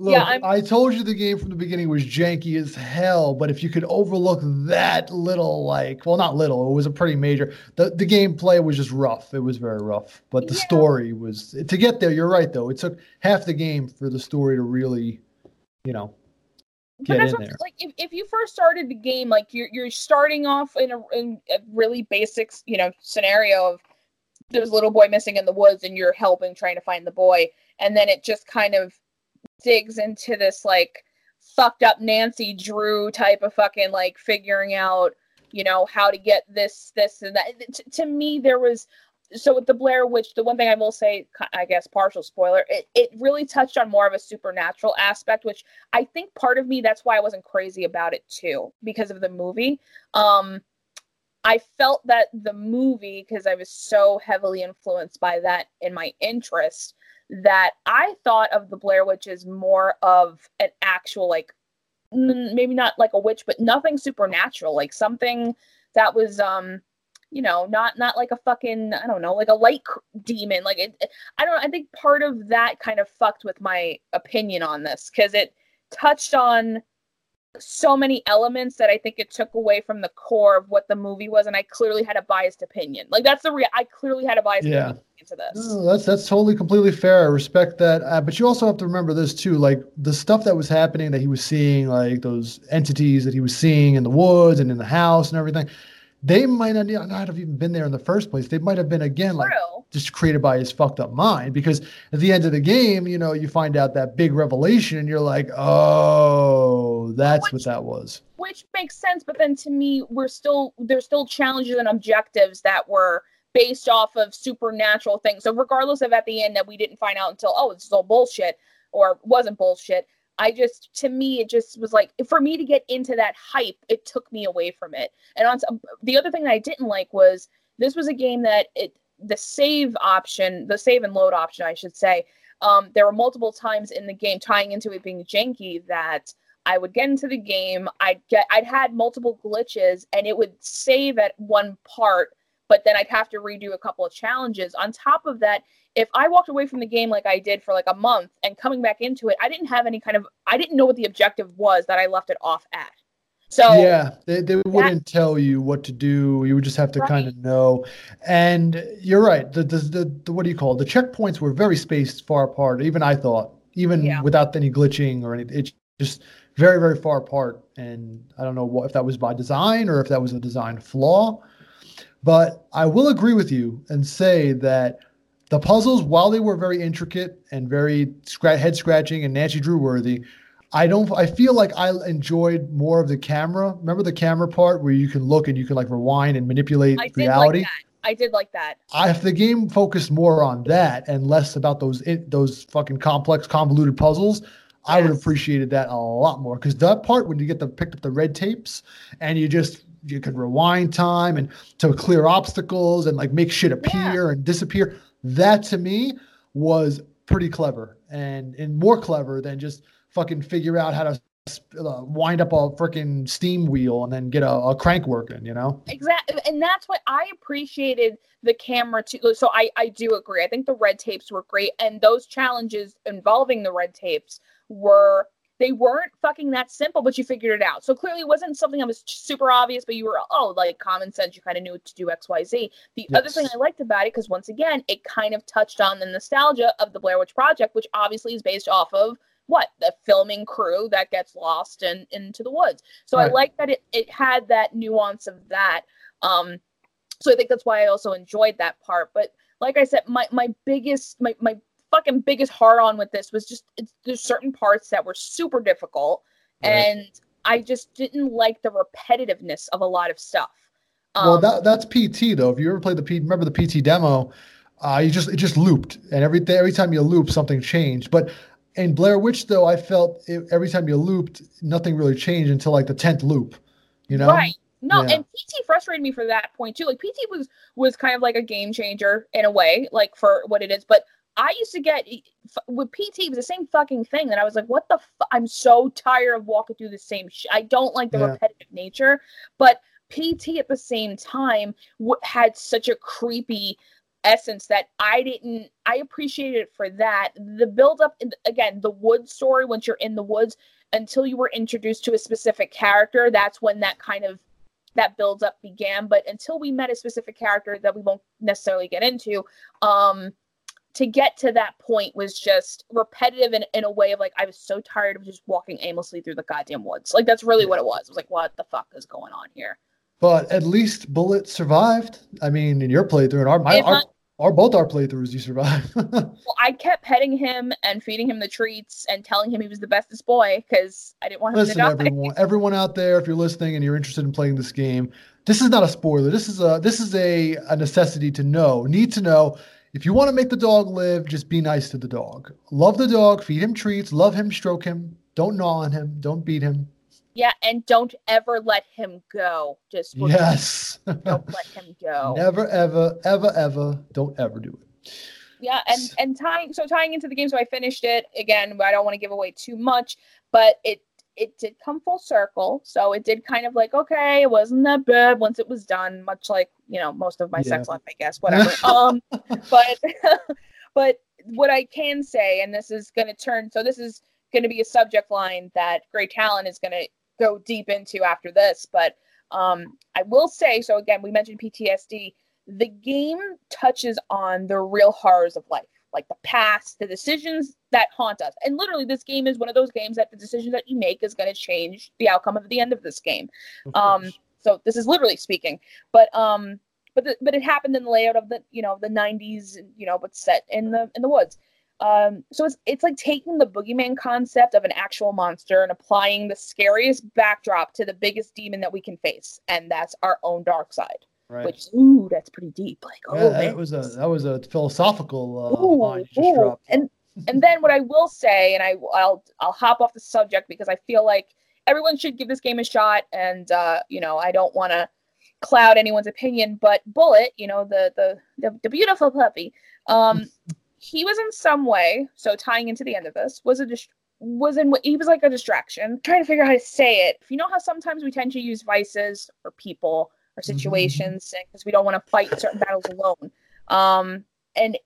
Look, yeah, I told you the game from the beginning was janky as hell, but if you could overlook that little, like, well, not little, it was a pretty major. The the gameplay was just rough. It was very rough, but the yeah. story was to get there. You're right, though. It took half the game for the story to really, you know, get in there. Like, if, if you first started the game, like you're you're starting off in a, in a really basic, you know, scenario of there's a little boy missing in the woods, and you're helping trying to find the boy, and then it just kind of digs into this like fucked up Nancy Drew type of fucking like figuring out, you know, how to get this, this, and that. T- to me, there was so with the Blair Witch, the one thing I will say, I guess, partial spoiler, it, it really touched on more of a supernatural aspect, which I think part of me that's why I wasn't crazy about it too, because of the movie. Um, I felt that the movie, because I was so heavily influenced by that in my interest, that I thought of the Blair Witch as more of an actual like maybe not like a witch, but nothing supernatural, like something that was um you know not not like a fucking i don't know like a light demon like it, i don't i think part of that kind of fucked with my opinion on this because it touched on so many elements that I think it took away from the core of what the movie was, and I clearly had a biased opinion. Like that's the real. I clearly had a biased yeah. opinion into this. No, that's that's totally completely fair. I respect that, uh, but you also have to remember this too. Like the stuff that was happening that he was seeing, like those entities that he was seeing in the woods and in the house and everything they might not, not have even been there in the first place. They might have been again like just created by his fucked up mind. Because at the end of the game, you know, you find out that big revelation, and you're like, oh, that's which, what that was. Which makes sense, but then to me, we're still there's still challenges and objectives that were based off of supernatural things. So regardless of at the end that we didn't find out until oh, it's all bullshit or wasn't bullshit I just, to me, it just was like, for me to get into that hype, it took me away from it. And on the other thing that I didn't like was this was a game that it, the save option, the save and load option, I should say, um, there were multiple times in the game tying into it being janky that I would get into the game, I'd get, I'd had multiple glitches, and it would save at one part, but then I'd have to redo a couple of challenges. On top of that, if I walked away from the game like I did for like a month and coming back into it, I didn't have any kind of I didn't know what the objective was that I left it off at. So yeah, they, they wouldn't that, tell you what to do. You would just have to right. kind of know. And you're right. The, the, the the what do you call it? The checkpoints were very spaced far apart. Even I thought, even yeah. without any glitching or anything, it's just very very far apart. And I don't know what if that was by design or if that was a design flaw. But I will agree with you and say that the puzzles, while they were very intricate and very head scratching and Nancy Drew worthy, I don't. I feel like I enjoyed more of the camera. Remember the camera part where you can look and you can like rewind and manipulate reality? I reality. Like that. I did like that. I, if the game focused more on that and less about those those fucking complex, convoluted puzzles, yes. I would have appreciated that a lot more. Because that part when you get the picked up the red tapes and you just you could rewind time and to clear obstacles and like make shit appear yeah. and disappear that to me was pretty clever and and more clever than just fucking figure out how to uh, wind up a freaking steam wheel and then get a, a, crank working, you know? Exactly. And that's what I appreciated the camera too. So I, I do agree. I think the red tapes were great. And those challenges involving the red tapes were they weren't fucking that simple, but you figured it out. So clearly, it wasn't something that was super obvious, but you were, oh, like common sense, you kind of knew to do X, Y, Z. The yes. other thing I liked about it, because once again, it kind of touched on the nostalgia of the Blair Witch Project, which obviously is based off of what the filming crew that gets lost and in, into the woods. So right. I like that it, it had that nuance of that. Um, so I think that's why I also enjoyed that part. But like I said, my my biggest my my fucking biggest hard on with this was just there's certain parts that were super difficult, right. and I just didn't like the repetitiveness of a lot of stuff. Um, well, that that's PT though. If you ever played the P, remember the PT demo, uh, you just it just looped, and every every time you loop, something changed. But in Blair Witch though, I felt it, every time you looped, nothing really changed until like the tenth loop. You know, right? No, yeah. and PT frustrated me for that point too. Like PT was was kind of like a game changer in a way, like for what it is. But I used to get with PT it was the same fucking thing, and I was like, "What the? I'm so tired of walking through the same shit. I don't like the yeah. repetitive nature." But PT at the same time w- had such a creepy essence that I didn't I appreciated it for that. The build up again, the woods story once you're in the woods until you were introduced to a specific character, that's when that kind of that build up began. But until we met a specific character that we won't necessarily get into, um, to get to that point was just repetitive in, in a way of like I was so tired of just walking aimlessly through the goddamn woods. Like that's really what it was. It was like, what the fuck is going on here? But at least Bullet survived. I mean, in your playthrough and our my our, our both our playthroughs, you survived. well, I kept petting him and feeding him the treats and telling him he was the bestest boy because I didn't want him Listen, to die. everyone, everyone out there, if you're listening and you're interested in playing this game, this is not a spoiler. This is a this is a, a necessity to know, need to know. If you want to make the dog live, just be nice to the dog. Love the dog, feed him treats, love him, stroke him. Don't gnaw on him, don't beat him. Yeah, and don't ever let him go. Just yes, don't let him go. Never, ever, ever, ever. Don't ever do it. Yeah, and and tying so tying into the game, so I finished it again. I don't want to give away too much, but it it did come full circle. So it did kind of like okay, it wasn't that bad once it was done. Much like you know most of my yeah. sex life, I guess. Whatever. um, but but what I can say, and this is going to turn. So this is going to be a subject line that Gray Talon is going to go deep into after this. But um, I will say so again, we mentioned PTSD. The game touches on the real horrors of life, like the past, the decisions that haunt us. And literally, this game is one of those games that the decision that you make is going to change the outcome of the end of this game. Um, so this is literally speaking, but um, but the, but it happened in the layout of the you know the 90s, you know, but set in the in the woods. Um, so it's it's like taking the boogeyman concept of an actual monster and applying the scariest backdrop to the biggest demon that we can face, and that's our own dark side. Right. Which ooh, that's pretty deep. Like oh, yeah, that was a that was a philosophical uh, ooh, line you just dropped. And and then what I will say, and I I'll I'll hop off the subject because I feel like everyone should give this game a shot, and uh, you know I don't want to cloud anyone's opinion, but Bullet, you know the the the, the beautiful puppy, um, he was in some way, so tying into the end of this, was a dist- was in he was like a distraction. I'm trying to figure out how to say it. If you know how sometimes we tend to use vices or people or mm-hmm. situations because mm-hmm. we don't want to fight certain battles alone. Um, and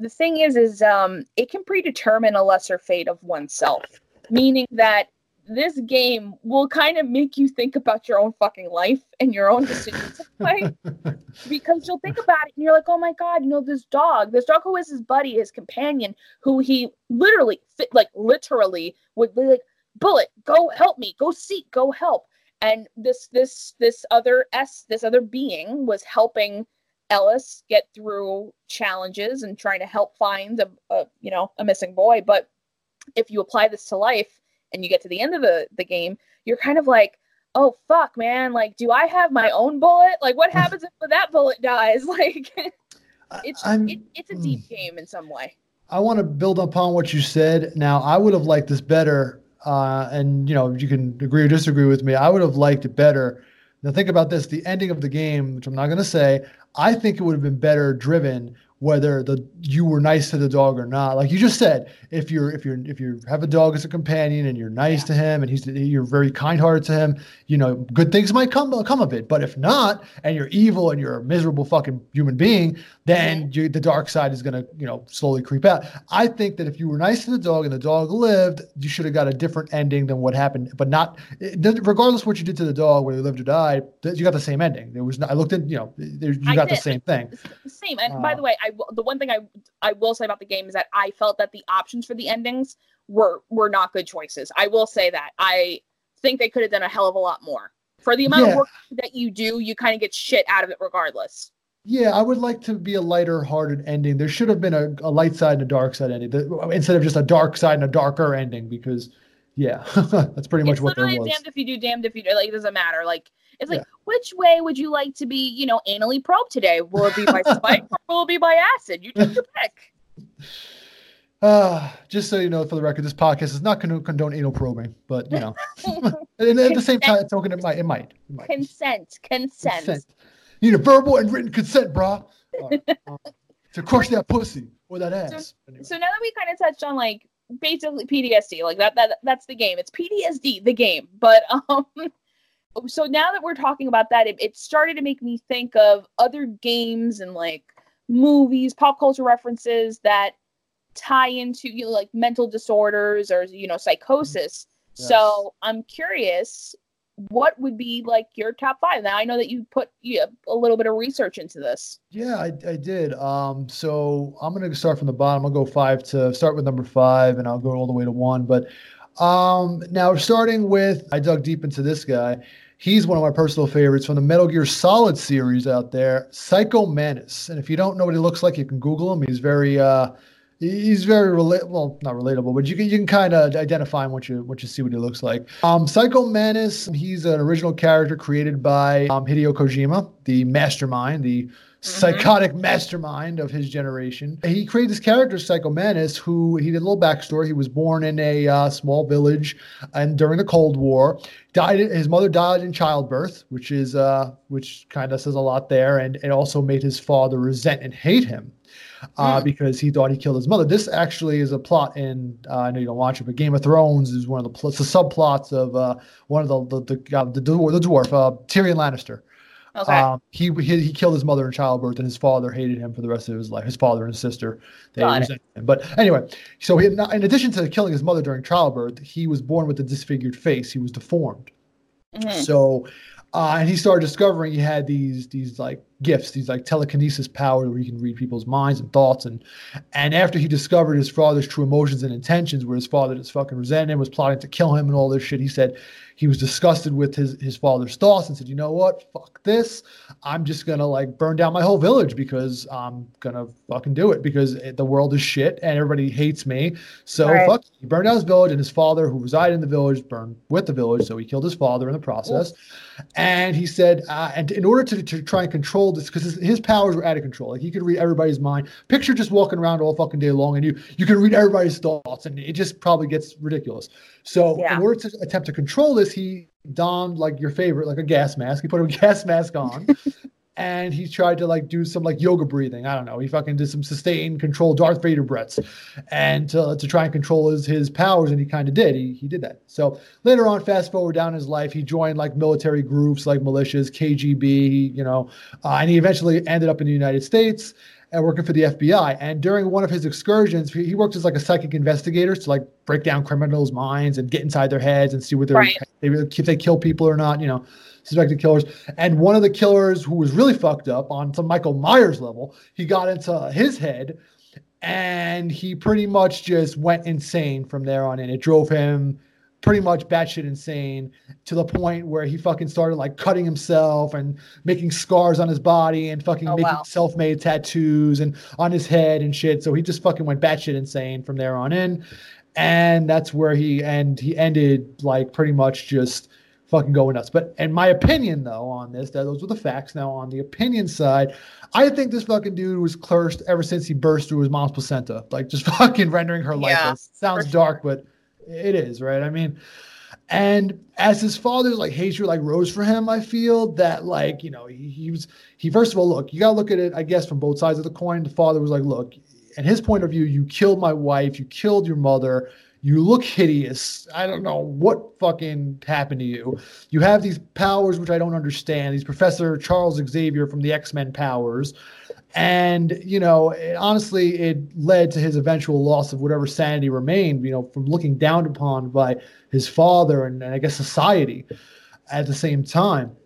the thing is, is um, it can predetermine a lesser fate of oneself, meaning that this game will kind of make you think about your own fucking life and your own decisions because you'll think about it and you're like, oh my god, you know this dog, this dog who is his buddy, his companion, who he literally, like literally, would be like, bullet, go help me, go seek, go help, and this this this other s this other being was helping Ellis get through challenges and trying to help find a, a you know a missing boy, but if you apply this to life and you get to the end of the the game, you're kind of like, oh fuck, man, like, do I have my own bullet? Like, what happens if that bullet dies? Like, it's it, it's a deep hmm. game in some way. I want to build upon what you said. Now, I would have liked this better, uh, and you know, you can agree or disagree with me. I would have liked it better. Now, think about this: the ending of the game, which I'm not going to say. I think it would have been better driven whether the you were nice to the dog or not. Like you just said, if you're if you're if you have a dog as a companion and you're nice yeah. to him and he's you're very kind-hearted to him, you know, good things might come come of it. But if not, and you're evil and you're a miserable fucking human being, then you, the dark side is gonna you know slowly creep out. I think that if you were nice to the dog and the dog lived, you should have got a different ending than what happened. But not regardless what you did to the dog, whether he lived or died, you got the same ending. There was not, I looked at you know you got the same thing. Same. And uh, by the way, I the one thing I I will say about the game is that I felt that the options for the endings were were not good choices. I will say that. I think they could have done a hell of a lot more. For the amount yeah. of work that you do, you kind of get shit out of it regardless. Yeah, I would like to be a lighter hearted ending. There should have been a, a light side and a dark side ending the, instead of just a dark side and a darker ending because yeah, that's pretty much it's what there was. Damned if you do, damned if you do. Like it doesn't matter. Like it's like, yeah. which way would you like to be, you know, anally probed today? Will it be by spike or will it be by acid? You take your pick. Uh, just so you know, for the record, this podcast is not going to condone anal probing, but you know, and at the same time, token, it might, it might, it might. Consent, consent, consent. You need a verbal and written consent, brah, right. to crush that pussy or that ass. So, anyway. so now that we kind of touched on like basically PTSD, like that, that that's the game. It's PTSD, the game, but um so now that we're talking about that, it, it started to make me think of other games and like movies, pop culture references that tie into you know, like mental disorders or you know psychosis. Yes. So I'm curious, what would be like your top five? Now I know that you put you know, a little bit of research into this. Yeah, I, I did. Um, so I'm gonna start from the bottom. I'll go five to start with number five, and I'll go all the way to one. But um, now starting with, I dug deep into this guy. He's one of my personal favorites from the Metal Gear Solid series out there, Psycho Mantis. And if you don't know what he looks like, you can Google him. He's very uh, he's very well not relatable but you can you can kind of identify him once you once you see what he looks like. Um psycho mantis he's an original character created by um, hideo kojima the mastermind the mm-hmm. psychotic mastermind of his generation. He created this character psycho mantis who he did a little backstory. He was born in a uh, small village and during the cold war died his mother died in childbirth which is uh which kind of says a lot there and it also made his father resent and hate him uh, mm. because he thought he killed his mother. This actually is a plot in uh, I know you don't watch it, but Game of Thrones is one of the, pl- the subplots of uh, one of the the the, uh, the, dwarf, the dwarf uh, Tyrion Lannister. Okay. Um, he, he he killed his mother in childbirth, and his father hated him for the rest of his life. His father and his sister, they resented him. But anyway, so he, in addition to killing his mother during childbirth, he was born with a disfigured face. He was deformed. Mm-hmm. So uh, and he started discovering he had these these like gifts, these like telekinesis powers where he can read people's minds and thoughts. And and after he discovered his father's true emotions and intentions, where his father just fucking resented him, was plotting to kill him and all this shit, he said he was disgusted with his his father's thoughts and said, you know what, fuck this, I'm just gonna like burn down my whole village because I'm gonna fucking do it because the world is shit and everybody hates me. So right. fuck, he burned down his village and his father, who resided in the village, burned with the village. So he killed his father in the process. And he said, uh, and in order to, to try and control this, because his, his powers were out of control, like he could read everybody's mind. Picture just walking around all fucking day long and you you can read everybody's thoughts and it just probably gets ridiculous. So yeah. in order to attempt to control this, he donned like your favorite, like a gas mask. He put a gas mask on. And he tried to like do some like yoga breathing. I don't know. He fucking did some sustained control Darth Vader breaths, and to, to try and control his his powers, and he kind of did. He he did that. So later on, fast forward down his life, he joined like military groups like militias, KGB, you know, uh, and he eventually ended up in the United States and working for the FBI. And during one of his excursions, he worked as like a psychic investigator to like break down criminals' minds and get inside their heads and see whether right. they, if they kill people or not, you know, suspected killers. And one of the killers who was really fucked up on some Michael Myers level, he got into his head and he pretty much just went insane from there on in. It drove him pretty much batshit insane to the point where he fucking started like cutting himself and making scars on his body and fucking oh, making wow. self-made tattoos and on his head and shit. So he just fucking went batshit insane from there on in. And that's where he and he ended like pretty much just fucking going nuts. But in my opinion, though, on this, that those were the facts. Now, on the opinion side, I think this fucking dude was cursed ever since he burst through his mom's placenta, like just fucking rendering her yeah, lifeless. Sounds dark, sure. but it is, right? I mean, and as his father's like hatred like rose for him, I feel that like, you know, he, he was he first of all, look, you gotta look at it, I guess, from both sides of the coin. The father was like, look, in his point of view, you killed my wife, you killed your mother, you look hideous. I don't know what fucking happened to you. You have these powers which I don't understand. These Professor Charles Xavier from the X Men powers. And, you know, it, honestly, it led to his eventual loss of whatever sanity remained, you know, from looking down upon by his father and, and I guess society at the same time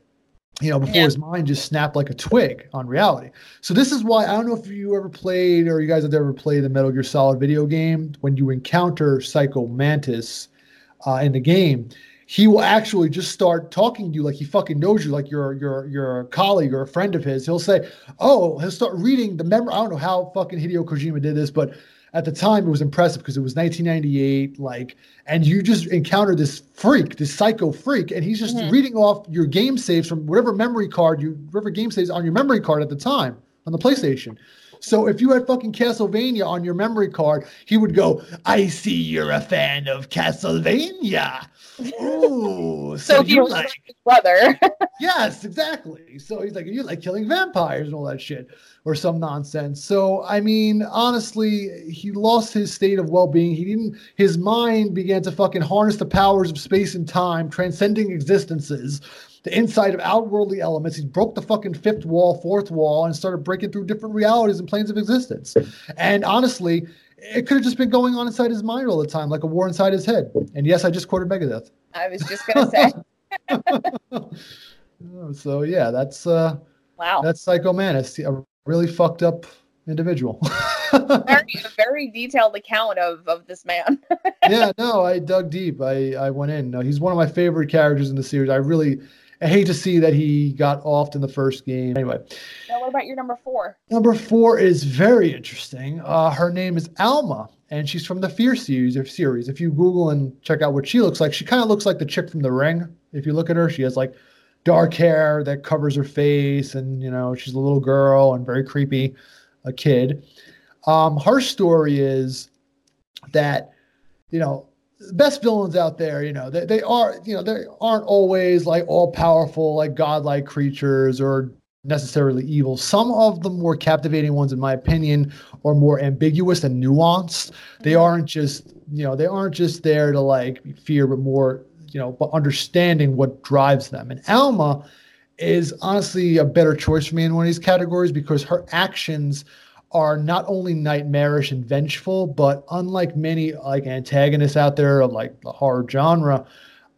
you know, before yeah. his mind just snapped like a twig on reality. So this is why I don't know if you ever played or you guys have ever played the Metal Gear Solid video game. When you encounter Psycho Mantis uh, in the game, he will actually just start talking to you like he fucking knows you, like you're you're you're a colleague or a friend of his. He'll say, "Oh," he'll start reading the memory. I don't know how fucking Hideo Kojima did this, but at the time it was impressive because it was 1998 like and you just encounter this freak this psycho freak and he's just mm-hmm. reading off your game saves from whatever memory card you whatever game saves on your memory card at the time on the playstation so if you had fucking Castlevania on your memory card, he would go, I see you're a fan of Castlevania. Ooh, so, so you like his brother. yes, exactly. So he's like, you like killing vampires and all that shit, or some nonsense. So I mean, honestly, he lost his state of well-being. He didn't. His mind began to fucking harness the powers of space and time, transcending existences the inside of outworldly elements. He broke the fucking fifth wall, fourth wall, and started breaking through different realities and planes of existence. And honestly, it could have just been going on inside his mind all the time, like a war inside his head. And yes, I just quoted Megadeth. I was just gonna say. so yeah, that's uh, wow. That's Psycho Mantis, a really fucked up individual. very, very detailed account of of this man. yeah, no, I dug deep. I I went in. No, he's one of my favorite characters in the series. I really I hate to see that he got off in the first game. Anyway. Now, what about your number four? Number four is very interesting. Uh, her name is Alma, and she's from the Fear series. Or series. If you Google and check out what she looks like, she kind of looks like the chick from The Ring. If you look at her, she has like dark hair that covers her face, and you know she's a little girl and very creepy, a kid. Um, her story is that you know best villains out there, you know, they, they are, you know, they aren't always like all powerful, like godlike creatures or necessarily evil. Some of the more captivating ones, in my opinion, are more ambiguous and nuanced. They mm-hmm. aren't just, you know, they aren't just there to like fear, but more, you know, but understanding what drives them. And Alma is honestly a better choice for me in one of these categories because her actions are not only nightmarish and vengeful, but unlike many like antagonists out there of like the horror genre,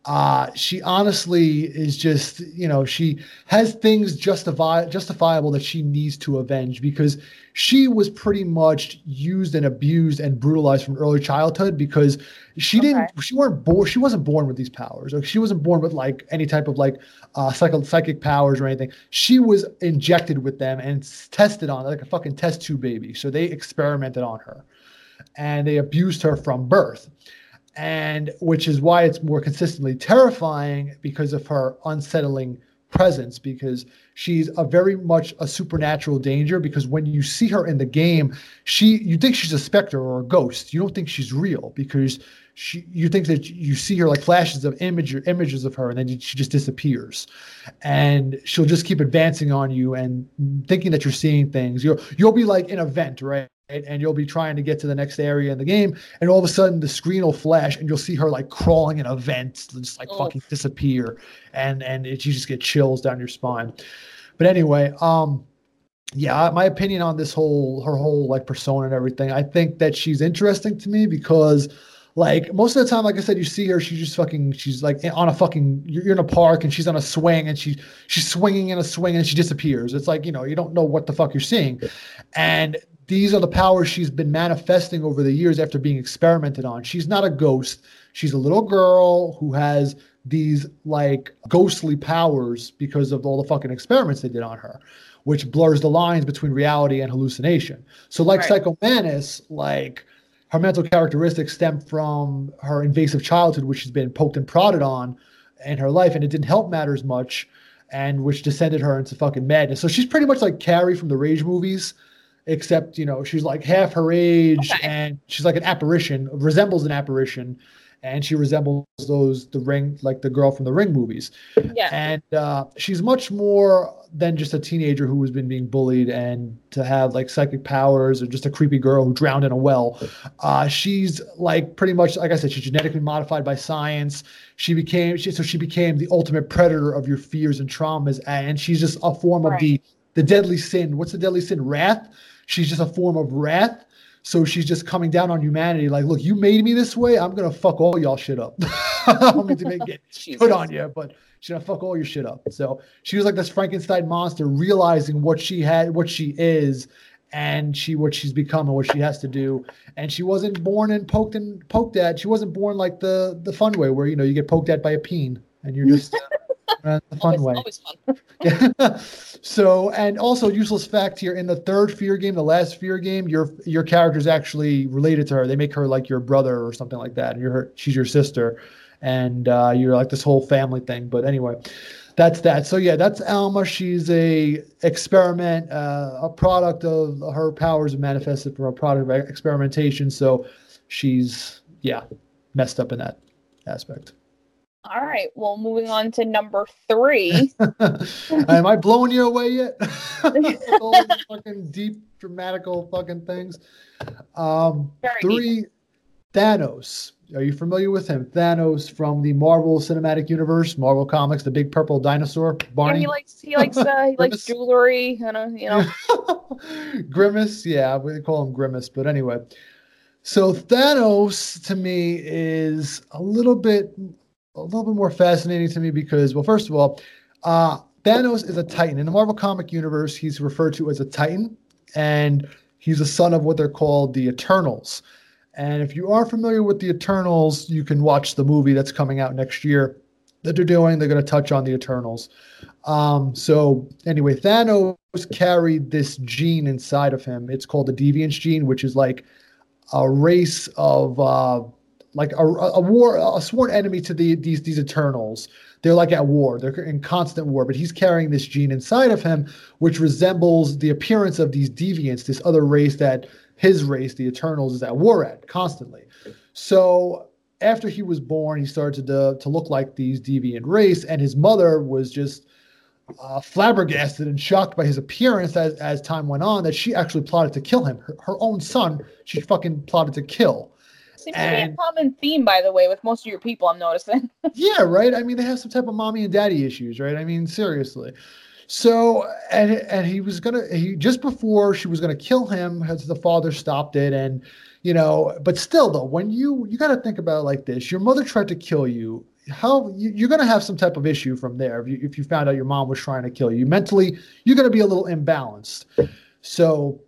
uh, she honestly is just, you know, she has things justify justifiable that she needs to avenge because she was pretty much used and abused and brutalized from early childhood because she okay. didn't she weren't born she wasn't born with these powers. Like she wasn't born with like any type of like uh psychic psychic powers or anything. She was injected with them and tested on like a fucking test tube baby. So they experimented on her and they abused her from birth and which is why it's more consistently terrifying because of her unsettling presence because she's a very much a supernatural danger because when you see her in the game she you think she's a specter or a ghost. You don't think she's real because she you think that you see her like flashes of image images of her and then she just disappears. And she'll just keep advancing on you and thinking that you're seeing things. You'll you'll be like in a vent right and you'll be trying to get to the next area in the game, and all of a sudden the screen will flash, and you'll see her like crawling in a vent, just like oh. fucking disappear, and and it, you just get chills down your spine. But anyway, um, yeah, my opinion on this whole her whole like persona and everything, I think that she's interesting to me because like most of the time, like I said, you see her, she's just fucking, she's like on a fucking, you're in a park and she's on a swing and she she's swinging in a swing and she disappears. It's like you know you don't know what the fuck you're seeing, and these are the powers she's been manifesting over the years after being experimented on. She's not a ghost. She's a little girl who has these like ghostly powers because of all the fucking experiments they did on her, which blurs the lines between reality and hallucination. So, like right. Like her mental characteristics stem from her invasive childhood, which she's been poked and prodded on in her life, and it didn't help matters much, and which descended her into fucking madness. So she's pretty much like Carrie from the Rage movies except you know she's like half her age okay. and she's like an apparition resembles an apparition and she resembles those the ring like the girl from the ring movies. Yeah. And uh, she's much more than just a teenager who has been being bullied and to have like psychic powers or just a creepy girl who drowned in a well. Uh, she's like pretty much like i said she's genetically modified by science. She became she, so she became the ultimate predator of your fears and traumas and she's just a form right. of the the deadly sin. What's the deadly sin? Wrath she's just a form of wrath. So she's just coming down on humanity, like, look, you made me this way. I'm gonna fuck all y'all shit up. I don't mean to make it put on you, but she's gonna fuck all your shit up. So she was like this Frankenstein monster, realizing what she had, what she is, and she what she's become and what she has to do. And she wasn't born and poked and poked at. She wasn't born like the the fun way where you know you get poked at by a peen and you're just uh, the fun always, way. Always fun. so, and also useless fact here in the third fear game, the last fear game, your your character is actually related to her. They make her like your brother or something like that. And you're her, she's your sister, and uh, you're like this whole family thing. But anyway, that's that. So yeah, that's Alma. She's a experiment, uh, a product of her powers manifested from a product of experimentation. So she's yeah messed up in that aspect. All right. Well, moving on to number three. Am I blowing you away yet? All fucking deep, dramatical fucking things. Um, Very three, deep. Thanos. Are you familiar with him? Thanos from the Marvel Cinematic Universe, Marvel Comics, the big purple dinosaur. Barney. Yeah, he likes he likes uh, he likes jewelry. You know, you know. Grimace, yeah, we call him Grimace, but anyway. So Thanos to me is a little bit a little bit more fascinating to me because, well, first of all, uh, Thanos is a Titan in the Marvel comic universe. He's referred to as a Titan, and he's a son of what they're called the Eternals. And if you are familiar with the Eternals, you can watch the movie that's coming out next year that they're doing. They're going to touch on the Eternals. Um, so anyway, Thanos carried this gene inside of him. It's called the Deviance gene, which is like a race of uh, like a, a war, a sworn enemy to the these these Eternals. They're like at war. They're in constant war. But he's carrying this gene inside of him, which resembles the appearance of these deviants, this other race that his race, the Eternals, is at war at constantly. So after he was born, he started to to look like these deviant race, and his mother was just uh, flabbergasted and shocked by his appearance as, as time went on that she actually plotted to kill him. Her, her own son, she fucking plotted to kill. Seems and, to be a common theme, by the way, with most of your people. I'm noticing. yeah, right. I mean, they have some type of mommy and daddy issues, right? I mean, seriously. So, and and he was gonna he just before she was gonna kill him, as the father stopped it, and you know, but still though, when you you got to think about it like this: your mother tried to kill you. How you, are going to have some type of issue from there if you, if you found out your mom was trying to kill you mentally, you're going to be a little imbalanced. So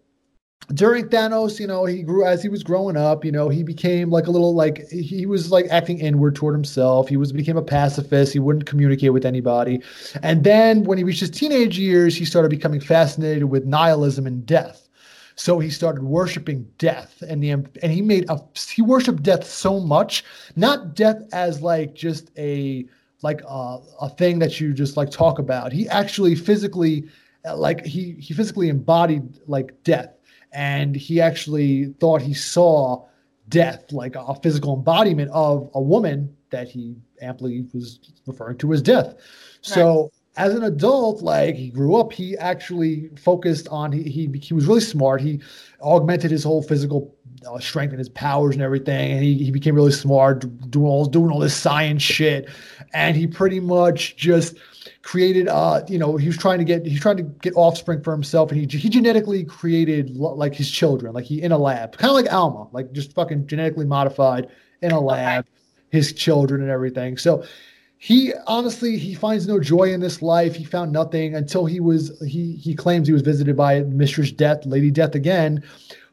during Thanos, you know, he grew as he was growing up, you know, he became like a little like he was like acting inward toward himself. He was became a pacifist. He wouldn't communicate with anybody. And then when he reached his teenage years, he started becoming fascinated with nihilism and death. So he started worshiping death and the and he made a he worshiped death so much, not death as like just a like a, a thing that you just like talk about. He actually physically like he he physically embodied like death and he actually thought he saw death, like a physical embodiment of a woman that he amply was referring to as death. So as an adult, like he grew up, he actually focused on he he, he was really smart. He augmented his whole physical uh, strength and his powers and everything, and he, he became really smart, doing all doing all this science shit, and he pretty much just created uh you know he was trying to get he's trying to get offspring for himself and he he genetically created like his children like he in a lab kind of like Alma like just fucking genetically modified in a lab his children and everything. So he honestly he finds no joy in this life. He found nothing until he was he he claims he was visited by mistress death lady death again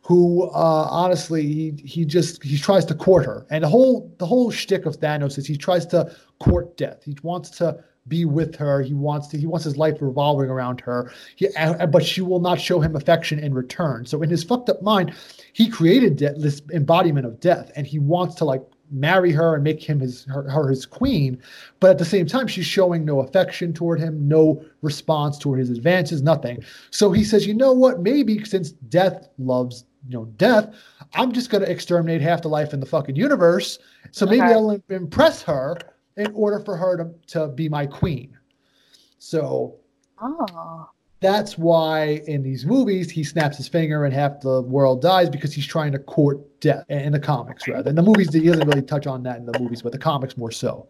who uh, honestly he he just he tries to court her. And the whole the whole shtick of Thanos is he tries to court death. He wants to be with her. He wants to. He wants his life revolving around her. He, uh, but she will not show him affection in return. So in his fucked up mind, he created de- this embodiment of death, and he wants to like marry her and make him his her, her, his queen. But at the same time, she's showing no affection toward him, no response toward his advances, nothing. So he says, you know what? Maybe since death loves you know death, I'm just going to exterminate half the life in the fucking universe. So maybe okay. I'll impress her in order for her to, to be my queen. So oh. that's why in these movies he snaps his finger and half the world dies because he's trying to court death in the comics rather. In the movies, he doesn't really touch on that in the movies, but the comics more so.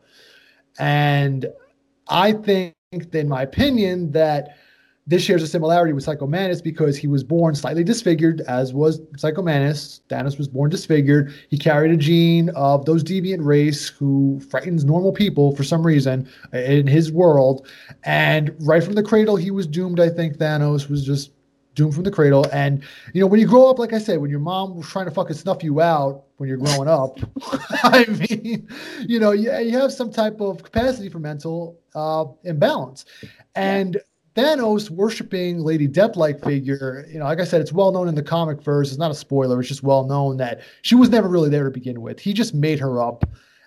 And I think, in my opinion, that this shares a similarity with Psycho Mantis because he was born slightly disfigured, as was Psycho Mantis. Thanos was born disfigured. He carried a gene of those deviant race who frightens normal people for some reason in his world. And right from the cradle, he was doomed. I think Thanos was just doomed from the cradle. And you know, when you grow up, like I said, when your mom was trying to fucking snuff you out when you're growing up, I mean, you know, you, you have some type of capacity for mental uh, imbalance. And Thanos worshiping Lady Death-like figure, you know, like I said, it's well known in the comic verse. It's not a spoiler. It's just well known that she was never really there to begin with. He just made her up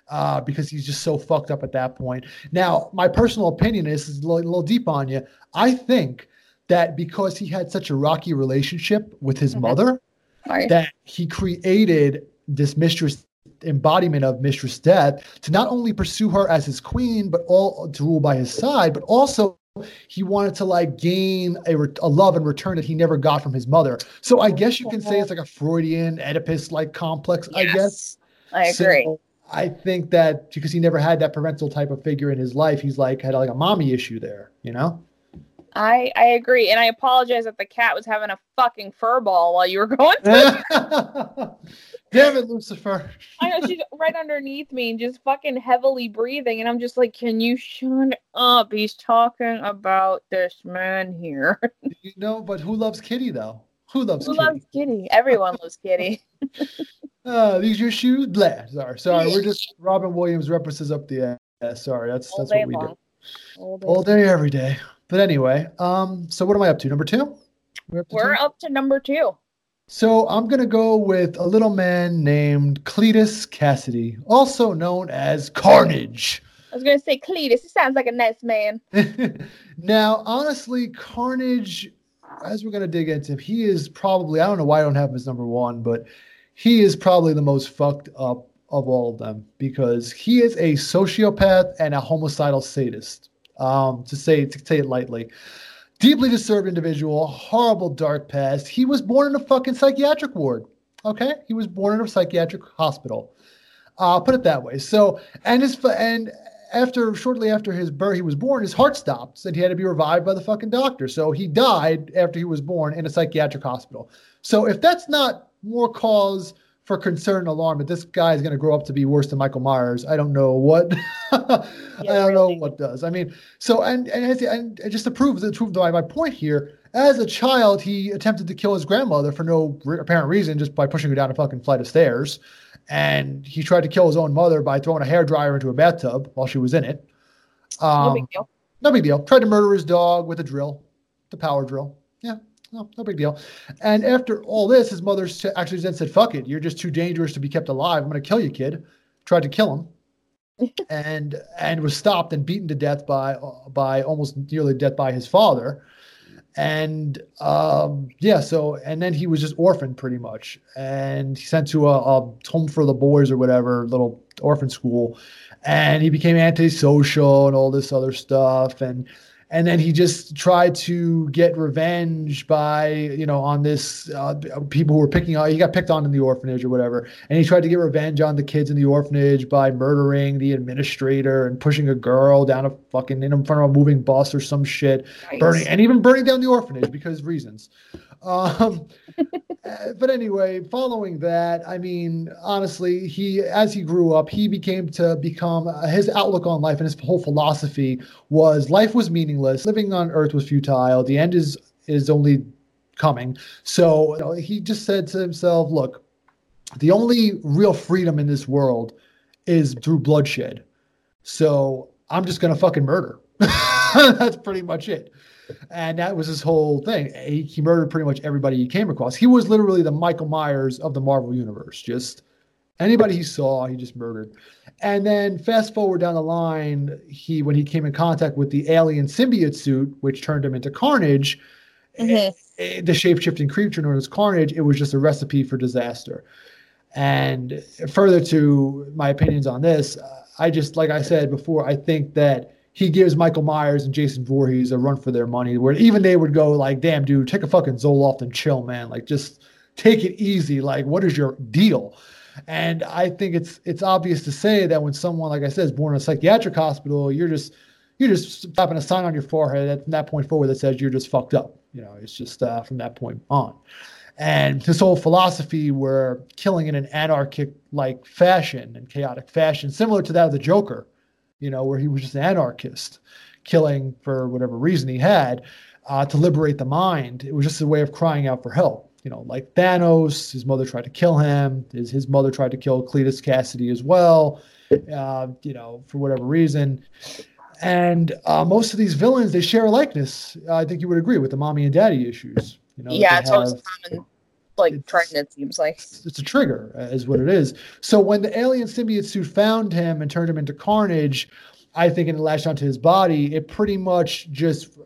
uh, because he's just so fucked up at that point. Now, my personal opinion is, is a little, a little deep on you. I think that because he had such a rocky relationship with his mm-hmm. mother, right. that he created this mistress embodiment of Mistress Death to not only pursue her as his queen, but all to rule by his side, but also he wanted to like gain a, a love and return that he never got from his mother. So I guess you can say it's like a Freudian Oedipus like complex. Yes, I guess. I agree. So I think that because he never had that parental type of figure in his life, he's like had like a mommy issue there, you know? I I agree, and I apologize that the cat was having a fucking fur ball while you were going. Damn it, Lucifer! I know she's right underneath me and just fucking heavily breathing, and I'm just like, "Can you shut up? He's talking about this man here." you know, but who loves Kitty though? Who loves Who Kitty? loves Kitty? Everyone loves Kitty. Uh, these your shoes? Blah. Sorry, sorry. We're just Robin Williams references up the ass. Sorry, that's All that's what we long. do All day all day, every day. But anyway, um, so what am I up to? Number two. We're up to We're up to number two. So I'm gonna go with a little man named Cletus Cassidy, also known as Carnage. I was gonna say Cletus. He sounds like a nice man. now, honestly, Carnage, as we're gonna dig into, he is probably I don't know why I don't have him as number one, but he is probably the most fucked up of all of them because he is a sociopath and a homicidal sadist. Um, to say to say it lightly. Deeply disturbed individual, horrible dark past. He was born in a fucking psychiatric ward. Okay, he was born in a psychiatric hospital. Uh, put it that way. So, and his and after shortly after his birth, he was born. His heart stopped, and he had to be revived by the fucking doctor. So he died after he was born in a psychiatric hospital. So if that's not more cause for concern and alarm that this guy is going to grow up to be worse than Michael Myers, I don't know what. I don't know what does. I mean, so and and, as- and just to prove to prove my, my point here, as a child, he attempted to kill his grandmother for no re- apparent reason, just by pushing her down a fucking flight of stairs. And he tried to kill his own mother by throwing a hairdryer into a bathtub while she was in it. No Um, big deal. no big deal. Tried to murder his dog with a drill, the power drill. No, no big deal. And after all this, his mother actually then said, "Fuck it, you're just too dangerous to be kept alive. I'm going to kill you, kid." Tried to kill him, and and was stopped and beaten to death by by almost nearly death by his father. And um, yeah, so and then he was just orphaned pretty much, and he sent to a, a home for the boys or whatever little orphan school and he became antisocial and all this other stuff and and then he just tried to get revenge by you know on this uh, people who were picking on he got picked on in the orphanage or whatever. And he tried to get revenge on the kids in the orphanage by murdering the administrator and pushing a girl down a fucking in front of a moving bus or some shit. Nice. burning and even burning down the orphanage because of reasons. Um uh, but anyway following that i mean honestly he as he grew up he became to become uh, his outlook on life and his whole philosophy was life was meaningless living on earth was futile the end is is only coming so you know, he just said to himself look the only real freedom in this world is through bloodshed so i'm just gonna fucking murder that's pretty much it and that was his whole thing. He, he murdered pretty much everybody he came across. He was literally the Michael Myers of the Marvel universe. Just anybody he saw, he just murdered. And then fast forward down the line, he when he came in contact with the alien symbiote suit, which turned him into Carnage, Mhm. eh, the shape shifting creature known as Carnage, it was just a recipe for disaster. And further to my opinions on this, uh, I just, like I said before, I think that he gives Michael Myers and Jason Voorhees a run for their money, where even they would go like, "Damn, dude, take a fucking Zoloft and chill, man. Like, just take it easy. Like, what is your deal?" And I think it's it's obvious to say that when someone, like I said, is born in a psychiatric hospital, you're just you're just slapping a sign on your forehead at that point forward that says you're just fucked up. You know, it's just uh, from that point on. And this whole philosophy where killing in an anarchic like fashion and chaotic fashion, similar to that of the Joker, you know, where he was just an anarchist, killing for whatever reason he had uh, to liberate the mind. It was just a way of crying out for help. You know, like Thanos, his mother tried to kill him. His, his mother tried to kill Cletus Cassidy as well, uh, you know, for whatever reason. And uh, most of these villains, they share a likeness. I think you would agree with the mommy and daddy issues. You know, yeah, it's always common, like trend. It seems like. it's a trigger uh, is what it is so when the alien symbiote suit found him and turned him into carnage i think and it latched onto his body it pretty much just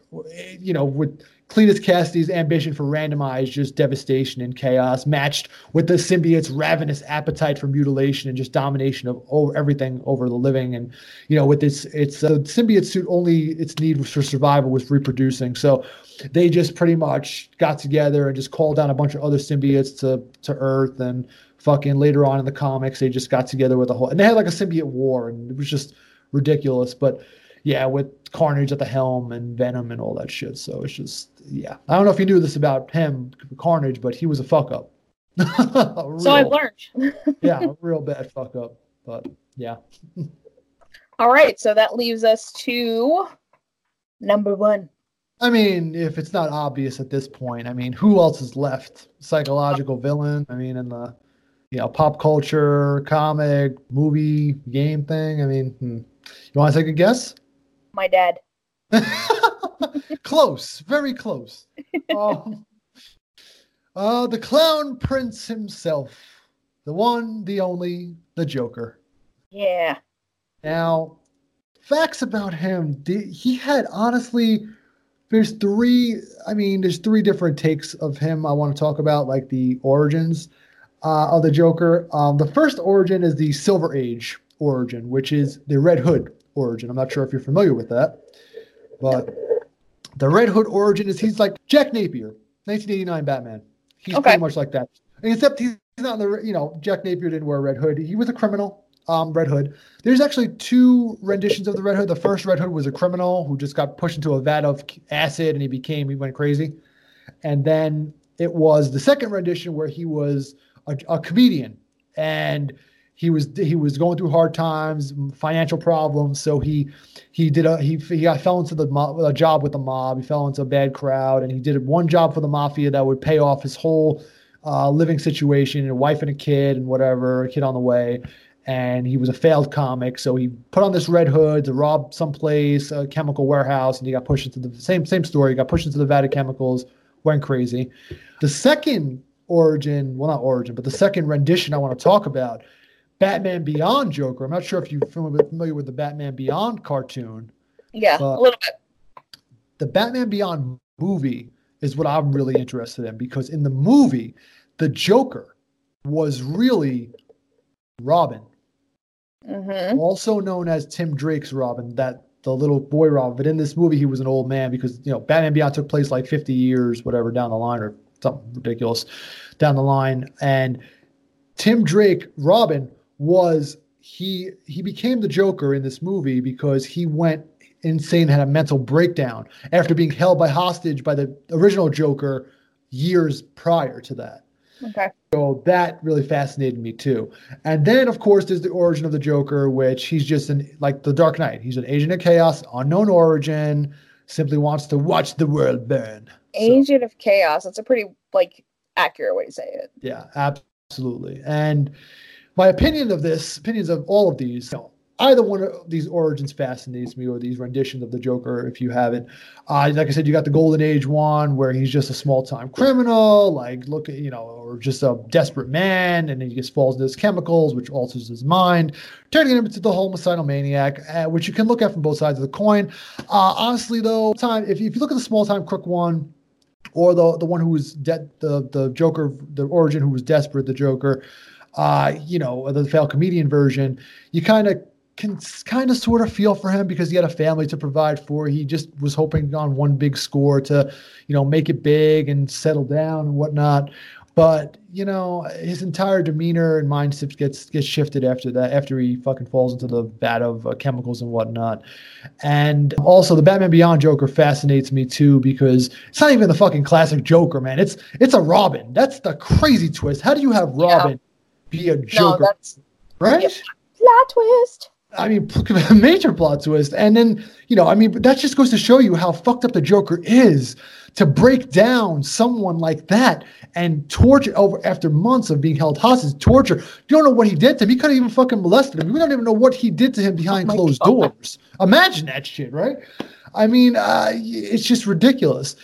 you know with Cletus Cassidy's ambition for randomized just devastation and chaos matched with the symbiote's ravenous appetite for mutilation and just domination of over everything over the living. And you know with its its uh, symbiote suit only its need for survival was reproducing. So they just pretty much got together and just called down a bunch of other symbiotes to to earth. And fucking later on in the comics, they just got together with a whole, and they had like a symbiote war, and it was just ridiculous. But yeah, with Carnage at the helm and Venom and all that shit. So it's just, yeah. I don't know if you knew this about him, Carnage, but he was a fuck up. real, so I've learned. yeah, a real bad fuck up. But yeah. all right. So that leaves us to number one. I mean, if it's not obvious at this point, I mean, who else is left? Psychological villain. I mean, in the you know pop culture, comic, movie, game thing. I mean, hmm. you want to take a guess? My dad. close, very close. Um, uh, the clown prince himself, the one, the only, the Joker. Yeah. Now, facts about him. He had honestly there's three i mean there's three different takes of him i want to talk about like the origins uh, of the joker um, the first origin is the silver age origin which is the red hood origin i'm not sure if you're familiar with that but the red hood origin is he's like jack napier 1989 batman he's okay. pretty much like that except he's not in the you know jack napier didn't wear a red hood he was a criminal um, Red Hood. There's actually two renditions of the Red Hood. The first Red Hood was a criminal who just got pushed into a vat of acid and he became, he went crazy. And then it was the second rendition where he was a, a comedian and he was he was going through hard times, financial problems. So he he did a he he got, fell into the a job with the mob. He fell into a bad crowd, and he did one job for the mafia that would pay off his whole uh, living situation, a wife and a kid, and whatever, a kid on the way and he was a failed comic. So he put on this red hood to rob someplace, a chemical warehouse, and he got pushed into the same same story. He got pushed into the vat of chemicals, went crazy. The second origin, well, not origin, but the second rendition I want to talk about, Batman Beyond Joker. I'm not sure if you're familiar with the Batman Beyond cartoon. Yeah, a little bit. The Batman Beyond movie is what I'm really interested in because in the movie, the Joker was really Robin mm-hmm. also known as Tim Drake's Robin, that the little boy Robin. But in this movie, he was an old man because you know Batman Beyond took place like 50 years, whatever, down the line or something ridiculous down the line. And Tim Drake Robin was he he became the Joker in this movie because he went insane, had a mental breakdown after being held by hostage by the original Joker years prior to that. Okay. So that really fascinated me too. And then, of course, there's the origin of the Joker, which he's just an like the Dark Knight. He's an agent of chaos, unknown origin, simply wants to watch the world burn. Agent so, of chaos. That's a pretty like accurate way to say it. Yeah, absolutely. And my opinion of this, opinions of all of these, you know, either one of these origins fascinates me or these renditions of the Joker, if you haven't. Uh, like I said, you got the Golden Age one where he's just a small time criminal, like look at, you know, or just a desperate man, and then he just falls into his chemicals, which alters his mind, turning him into the homicidal maniac, uh, which you can look at from both sides of the coin. Uh, honestly, though, time if, if you look at the small time crook one, or the the one who was de- the the Joker, the origin who was desperate, the Joker, uh, you know, the failed comedian version, you kind of can kind of sort of feel for him because he had a family to provide for. He just was hoping on one big score to, you know, make it big and settle down and whatnot. But you know, his entire demeanor and mindset gets gets shifted after that. After he fucking falls into the vat of uh, chemicals and whatnot. And also, the Batman Beyond Joker fascinates me too because it's not even the fucking classic Joker, man. It's it's a Robin. That's the crazy twist. How do you have Robin yeah. Be a Joker? No, right? Yeah. Plot twist. I mean, major plot twist. And then, you know, I mean, that just goes to show you how fucked up the Joker is to break down someone like that and torture over after months of being held hostage, torture. You don't know what he did to him. He could have even fucking molested him. We don't even know what he did to him behind oh closed God. doors. Imagine that shit, right? I mean, uh, it's just ridiculous.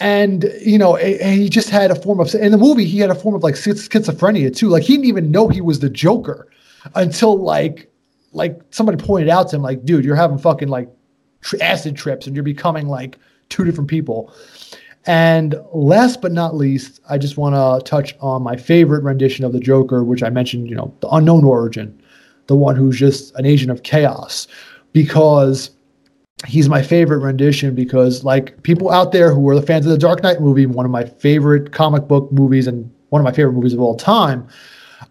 And, you know, and he just had a form of, in the movie, he had a form of like schizophrenia too. Like he didn't even know he was the Joker until like like somebody pointed out to him, like, dude, you're having fucking like acid trips and you're becoming like two different people. And last but not least, I just want to touch on my favorite rendition of the Joker, which I mentioned, you know, the unknown origin, the one who's just an agent of chaos, because he's my favorite rendition. Because, like, people out there who are the fans of the Dark Knight movie, one of my favorite comic book movies and one of my favorite movies of all time,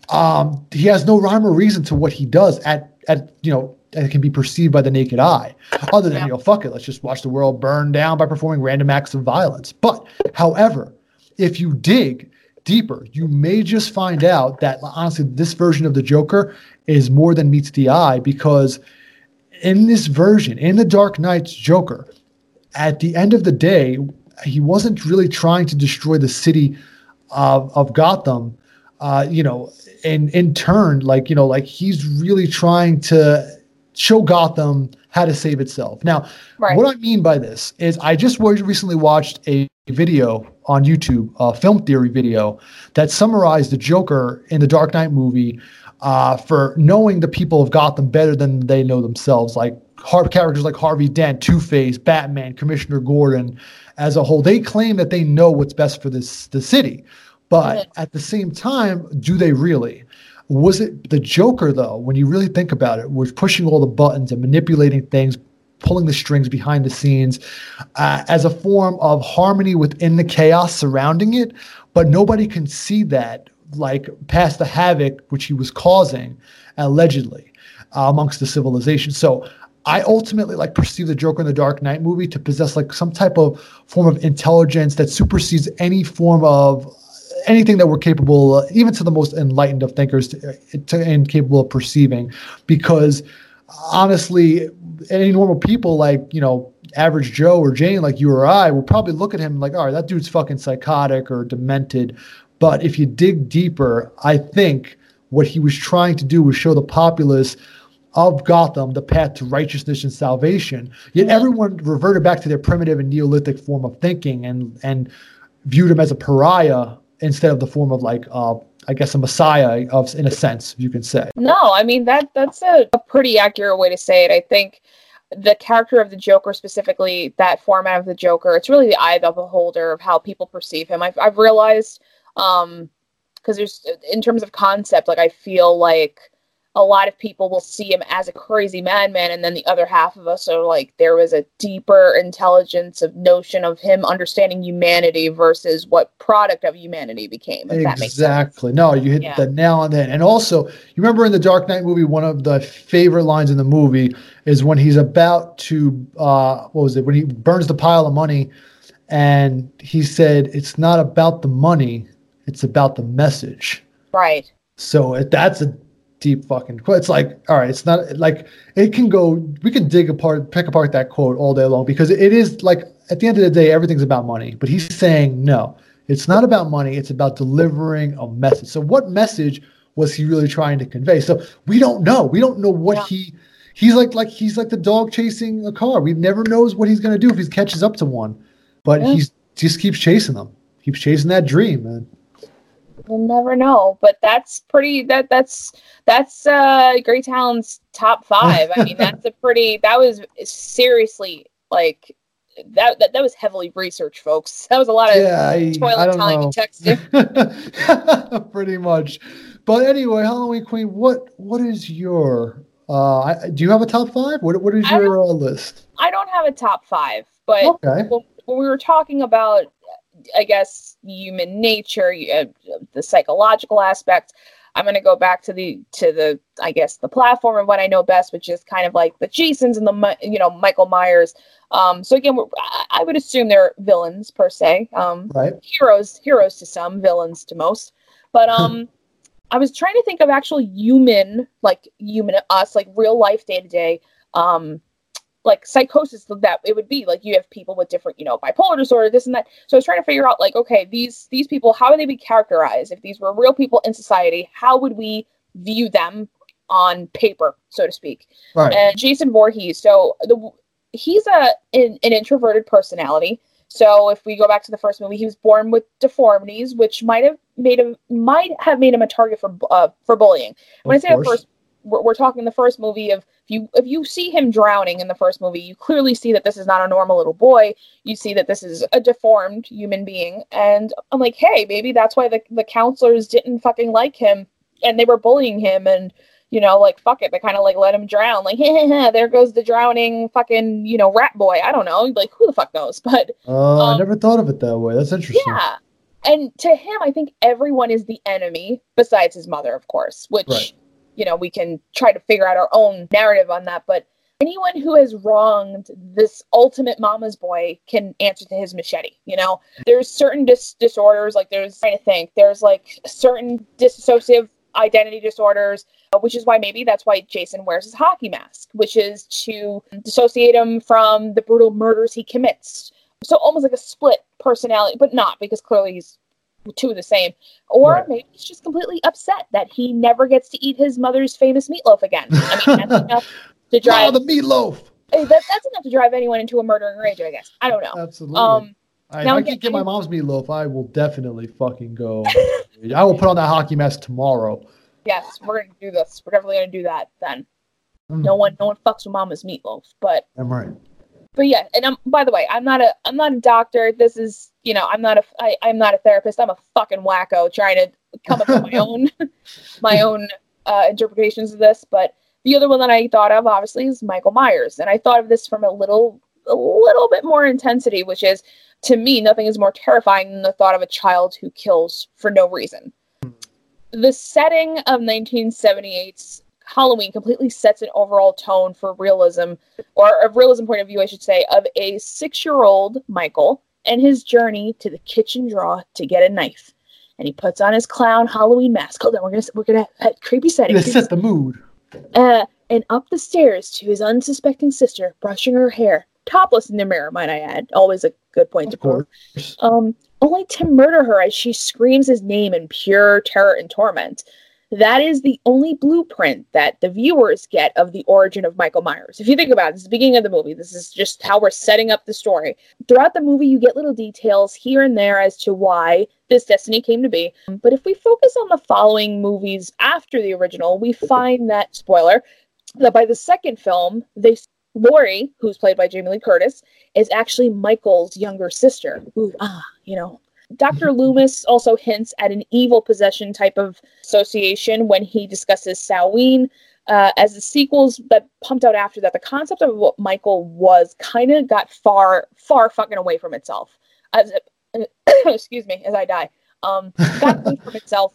um, he has no rhyme or reason to what he does at at you know that can be perceived by the naked eye, other than yeah. you know fuck it, let's just watch the world burn down by performing random acts of violence. But however, if you dig deeper, you may just find out that honestly, this version of the Joker is more than meets the eye because in this version, in the Dark Knight's Joker, at the end of the day, he wasn't really trying to destroy the city of, of Gotham. Uh, you know, in in turn, like you know, like he's really trying to show Gotham how to save itself. Now, right. what I mean by this is I just recently watched a video on YouTube, a film theory video that summarized the Joker in the Dark Knight movie uh, for knowing the people of Gotham better than they know themselves, like hard characters like Harvey Dent, Two Face, Batman, Commissioner Gordon, as a whole. They claim that they know what's best for this the city, but at the same time, do they really? Was it the Joker though? When you really think about it, was pushing all the buttons and manipulating things, pulling the strings behind the scenes, uh, as a form of harmony within the chaos surrounding it. But nobody can see that, like past the havoc which he was causing, allegedly, uh, amongst the civilization. So I ultimately like perceive the Joker in the Dark Knight movie to possess like some type of form of intelligence that supersedes any form of anything that we're capable, uh, even to the most enlightened of thinkers, to, to, and capable of perceiving. Because honestly, any normal people like you know average Joe or Jane like you or I will probably look at him like, all right, that dude's fucking psychotic or demented. But if you dig deeper, I think what he was trying to do was show the populace of Gotham the path to righteousness and salvation. Yet everyone reverted back to their primitive and Neolithic form of thinking and and viewed him as a pariah instead of the form of like uh, I guess a messiah of in a sense you can say. No, I mean that that's a, a pretty accurate way to say it. I think the character of the Joker specifically, that format of the Joker, it's really the eye of the beholder of how people perceive him. I've I've realized um because there's in terms of concept, like I feel like a lot of people will see him as a crazy madman and then the other half of us are like there was a deeper intelligence of notion of him understanding humanity versus what product of humanity became exactly. No you hit yeah. the nail on the head. And also you remember in the dark knight movie one of the favorite lines in the movie is when he's about to uh what was it? When he burns the pile of money and he said it's not about the money it's about the message right so that's a deep fucking quote. It's like, all right, it's not like it can go. We can dig apart, pick apart that quote all day long because it is like at the end of the day, everything's about money. But he's saying no, it's not about money. It's about delivering a message. So what message was he really trying to convey? So we don't know. We don't know what yeah. he. He's like like he's like the dog chasing a car. We never knows what he's gonna do if he catches up to one, but yeah. he's just keeps chasing them. Keeps chasing that dream, man. We'll never know, but that's pretty. That that's that's uh Gray Talon's top five. I mean, that's a pretty. That was seriously like that, that that was heavily researched, folks. That was a lot of yeah, I, toilet I time know. and texting. Pretty much. But anyway, Halloween Queen, what what is your uh do you have a top five? What what is your uh, list? I don't have a top five, but okay. when, when we were talking about I guess human nature, uh, the psychological aspect. I'm going to go back to the to the I guess the platform of what I know best, which is kind of like the Jasons and the you know Michael Myers. Um, so again, I would assume they're villains per se. Um, right. Heroes, heroes to some, villains to most. But um, I was trying to think of actual human, like human us, like real life day to day um like psychosis that it would be like you have people with different you know bipolar disorder this and that. So i was trying to figure out like okay these these people how would they be characterized? If these were real people in society how would we view them on paper so to speak? Right. and jason Voorhees so the he's a an, an introverted personality. So if we go back to the first movie he was born with deformities which might have made him might have made him a target for uh, for bullying. When of i say course. first we're, we're talking the first movie of if you if you see him drowning in the first movie, you clearly see that this is not a normal little boy. You see that this is a deformed human being, and I'm like, hey, maybe that's why the the counselors didn't fucking like him, and they were bullying him, and you know, like fuck it, they kind of like let him drown. Like, there goes the drowning fucking you know rat boy. I don't know, like who the fuck knows? But uh, um, I never thought of it that way. That's interesting. Yeah, and to him, I think everyone is the enemy besides his mother, of course, which, Right. You know, we can try to figure out our own narrative on that. But anyone who has wronged this ultimate mama's boy can answer to his machete, you know? There's certain dis- disorders, like there's, trying to think, there's like certain dissociative identity disorders, uh, which is why maybe that's why Jason wears his hockey mask, which is to dissociate him from the brutal murders he commits. So almost like a split personality, but not because clearly he's two of the same. Or Right. maybe he's just completely upset that he never gets to eat his mother's famous meatloaf again. I mean, that's enough to drive. Oh, the meatloaf. eh, that, that's enough to drive anyone into a murdering rage, I guess. I don't know. Absolutely. Um, I, now if I again, can get my mom's meatloaf, I will definitely fucking go. I will put on that hockey mask tomorrow. yes, we're gonna do this. We're definitely gonna do that then. Mm, No one, no one fucks with mama's meatloaf, but I'm right. But yeah, and I'm by the way, I'm not a I'm not a doctor. This is you know I'm not a I, I'm not a therapist. I'm a fucking wacko trying to come up with my own my own uh, interpretations of this. But the other one that I thought of obviously is Michael Myers, and I thought of this from a little a little bit more intensity, which is to me nothing is more terrifying than the thought of a child who kills for no reason. The setting of 1978's Halloween completely sets an overall tone for realism or a realism point of view, I should say, of a six year old Michael and his journey to the kitchen drawer to get a knife. And he puts on his clown Halloween mask. Hold on, we're gonna we're gonna have creepy setting. To set the mood. Uh, and up the stairs to his unsuspecting sister, brushing her hair, topless in the mirror, might I add. Always a good point to Of prove. course. Um, only to murder her as she screams his name in pure terror and torment. That is the only blueprint that the viewers get of the origin of Michael Myers. If you think about it, this is the beginning of the movie. This is just how we're setting up the story. Throughout the movie, you get little details here and there as to why this destiny came to be. But if we focus on the following movies after the original, we find that, spoiler, that by the second film, they Laurie, who's played by Jamie Lee Curtis, is actually Michael's younger sister. Ah, you know. Dr. Loomis also hints at an evil possession type of association when he discusses Samhain. Uh, as the sequels that pumped out after that, the concept of what Michael was kind of got far, far fucking away from itself. As it, excuse me, as I die, um, got away from itself.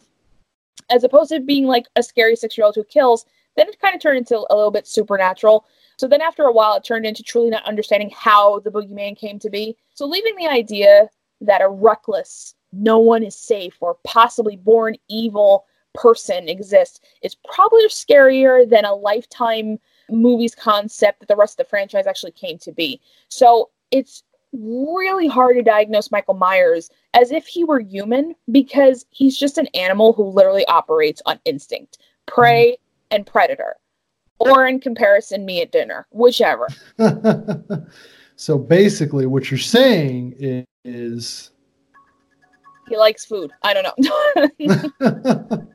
As opposed to being like a scary six-year-old who kills, then it kind of turned into a little bit supernatural. So then after a while, it turned into truly not understanding how the boogeyman came to be. So leaving the idea that a reckless, no one is safe, or possibly born evil person exists is probably scarier than a lifetime movies concept that the rest of the franchise actually came to be. So it's really hard to diagnose Michael Myers as if he were human because he's just an animal who literally operates on instinct, prey mm-hmm. and predator. Or in comparison, me at dinner, whichever. so basically, what you're saying is, He likes food. I don't know.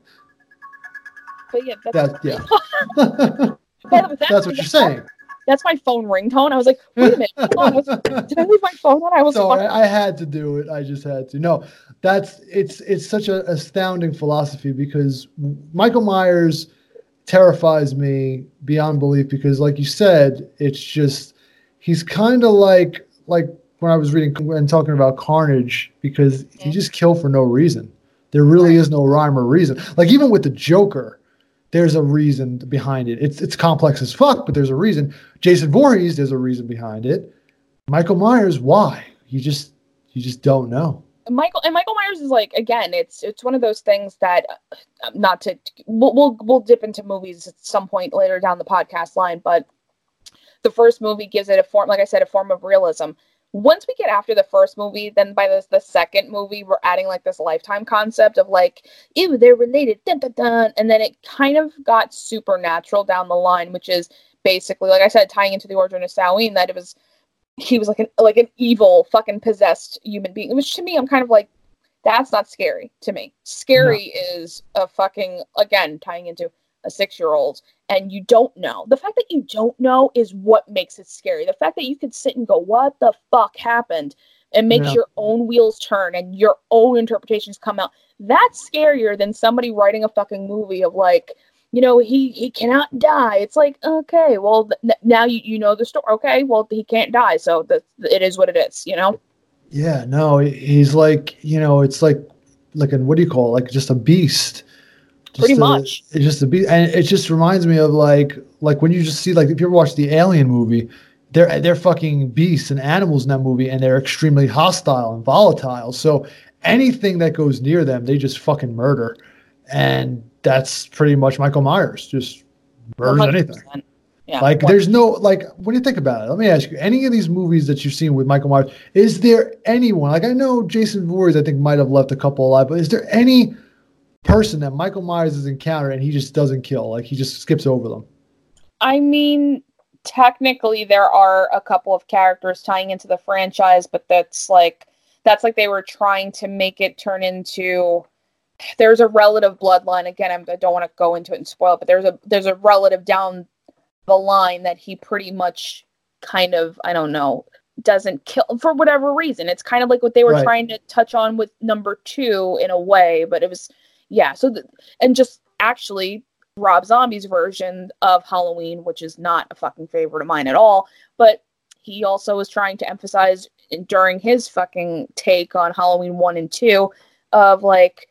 but yeah, that's, yeah, By the way, that's- that's what you're saying. that's my phone ringtone. I was like, wait a minute, did I leave my phone on? I was so fucking- I, I had to do it. I just had to. No, that's it's it's such an astounding philosophy because Michael Myers terrifies me beyond belief because, like you said, it's just he's kind of like like when I was reading and talking about Carnage because he Mhm. just kill for no reason. There really is no rhyme or reason. Like even with the Joker, there's a reason behind it. It's it's complex as fuck, but there's a reason. Jason Voorhees, there's a reason behind it. Michael Myers, why? You just you just don't know. Michael and Michael Myers is like again, it's it's one of those things that uh, not to we'll, we'll we'll dip into movies at some point later down the podcast line, but the first movie gives it a form, like I said, a form of realism. Once we get after the first movie, then by the the second movie, we're adding like this lifetime concept of like, ew, they're related, dun, dun, dun. and then it kind of got supernatural down the line, which is basically, like I said, tying into the origin of Samhain, that it was he was like an like an evil fucking possessed human being which to me i'm kind of like that's not scary to me scary is a fucking again tying into a six year old and you don't know the fact that you don't know is what makes it scary the fact that you could sit and go what the fuck happened and makes Yeah. your own wheels turn and your own interpretations come out that's scarier than somebody writing a fucking movie of like you know he he cannot die it's like okay well th- now you you know the story okay well he can't die so that it is what it is you know Yeah, no, he's like you know, it's like like a what do you call it? like just a beast. Just Pretty a- much. It's just a beast, and it just reminds me of like like when you just see like if you ever watch the Alien movie, they're they're fucking beasts and animals in that movie, and they're extremely hostile and volatile. So anything that goes near them, they just fucking murder, and that's pretty much Michael Myers. Just murders anything. 100%. Yeah. Like What- there's no like when do you think about it, let me ask you, any of these movies that you've seen with Michael Myers, is there anyone like I know Jason Voorhees I think might have left a couple alive, but is there any person that Michael Myers has encountered and he just doesn't kill? Like he just skips over them. I mean, technically there are a couple of characters tying into the franchise, but that's like that's like they were trying to make it turn into there's a relative bloodline again I'm, i don't want to go into it and spoil it but there's a there's a relative down the line that he pretty much kind of i don't know doesn't kill for whatever reason it's kind of like what they were Right. trying to touch on with number two in a way but it was yeah so th- and just actually rob zombie's version of halloween which is not a fucking favorite of mine at all but he also was trying to emphasize during his fucking take on halloween 1 and 2 of like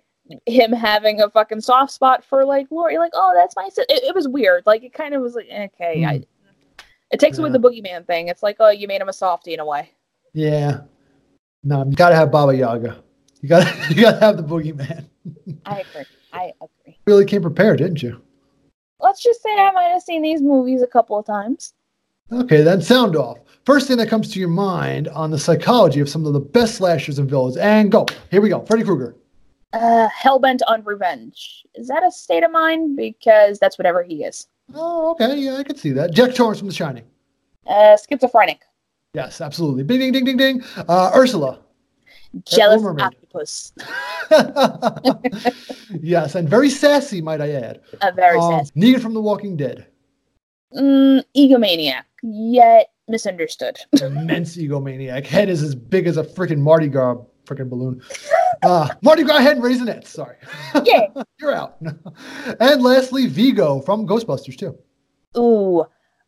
him having a fucking soft spot for like Laurie, like, oh, that's my. It, it was weird. Like, it kind of was like, okay, I, hmm. it takes away the boogeyman thing. It's like, oh, you made him a softie in a way. Yeah. No, you gotta have Baba Yaga. You gotta you gotta have the boogeyman. I agree. I agree. really came prepared, didn't you? Let's just say I might have seen these movies a couple of times. Okay, then sound off. First thing that comes to your mind on the psychology of some of the best slashers and villains. And go. Here we go. Freddy Krueger. Uh, Hellbent on Revenge. Is that a state of mind? Because that's whatever he is. Oh, okay. Yeah, I could see that. Jack Torrance from The Shining. Uh, schizophrenic. Yes, absolutely. Ding, ding, ding, ding, ding. Uh, Ursula. Jealous octopus. yes, and very sassy, might I add. A very Um, sad. Negan from The Walking Dead. Mm, egomaniac. Yet misunderstood. Immense egomaniac. Head is as big as a freaking Mardi Gras freaking balloon. Uh, Mardi Gras head and raisinets. Sorry. Yeah. You're out. and lastly, Vigo from Ghostbusters, too. Ooh,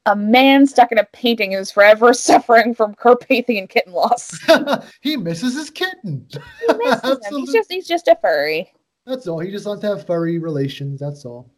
a man stuck in a painting who's forever suffering from Carpathian kitten loss. he misses his kitten. He misses him. He's just he's just a furry. That's all. He just wants to have furry relations. That's all.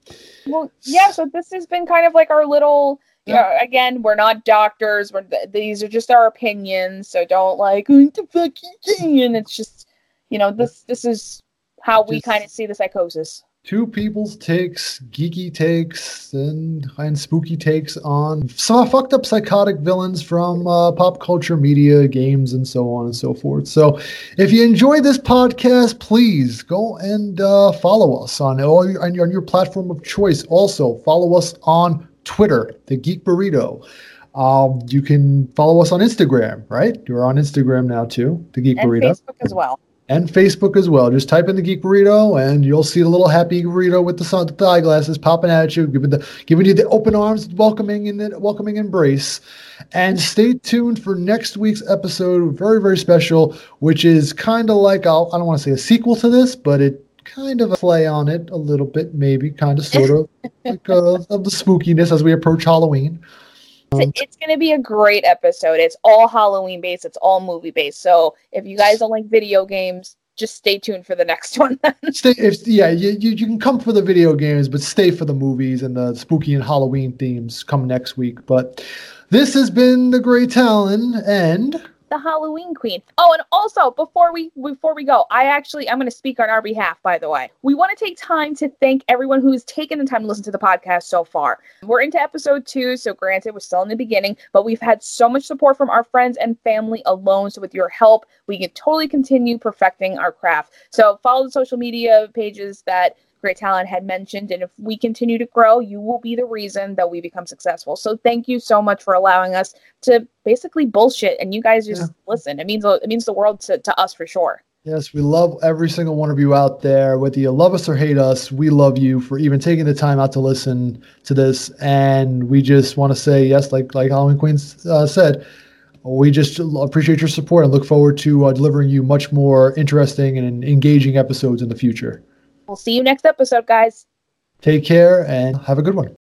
Well, yeah. So this has been kind of like our little. You know, again, we're not doctors. We're th- these are just our opinions. So don't like what the fuck you. It's just, you know, this this is how we kind of see the psychosis. Two people's takes, geeky takes, and and spooky takes on some fucked up psychotic villains from uh, pop culture, media, games, and so on and so forth. So, if you enjoy this podcast, please go and uh, follow us on all your, on your on your platform of choice. Also, follow us on Twitter, the Geek Burrito. Um, you can follow us on Instagram, right? You're on Instagram now too, the Geek And Burrito Facebook as well. And Facebook as well. Just type in the Geek Burrito, and you'll see the little happy burrito with the sun, the eyeglasses popping at you, giving the giving you the open arms, welcoming and the welcoming embrace. And stay tuned for next week's episode, very very special, which is kind of like I'll, I don't want to say a sequel to this, but it kind of a play on it a little bit, maybe kind of sort of like uh, of the spookiness as we approach Halloween. Um, it's- it's going to be a great episode. It's all Halloween based. It's all movie based. So if you guys don't like video games, just stay tuned for the next one. stay if yeah you, you you can come for the video games but stay for the movies and the spooky and halloween themes come next week but this has been the Gray Talon and the Halloween Queen. Oh, and also before we before we go, I actually I'm going to speak on our behalf. By the way, we want to take time to thank everyone who's taken the time to listen to the podcast so far. We're into episode two, so granted we're still in the beginning, but we've had so much support from our friends and family alone. So with your help, we can totally continue perfecting our craft. So follow the social media pages that Gray Talon had mentioned, and if we continue to grow, you will be the reason that we become successful. So thank you so much for allowing us to basically bullshit and you guys just Yeah. listen it means it means the world to, to us for sure yes we love every single one of you out there whether you love us or hate us we love you for even taking the time out to listen to this and we just want to say yes like like halloween queen uh, said we just appreciate your support and look forward to uh, delivering you much more interesting and engaging episodes in the future we'll see you next episode guys. Take care and have a good one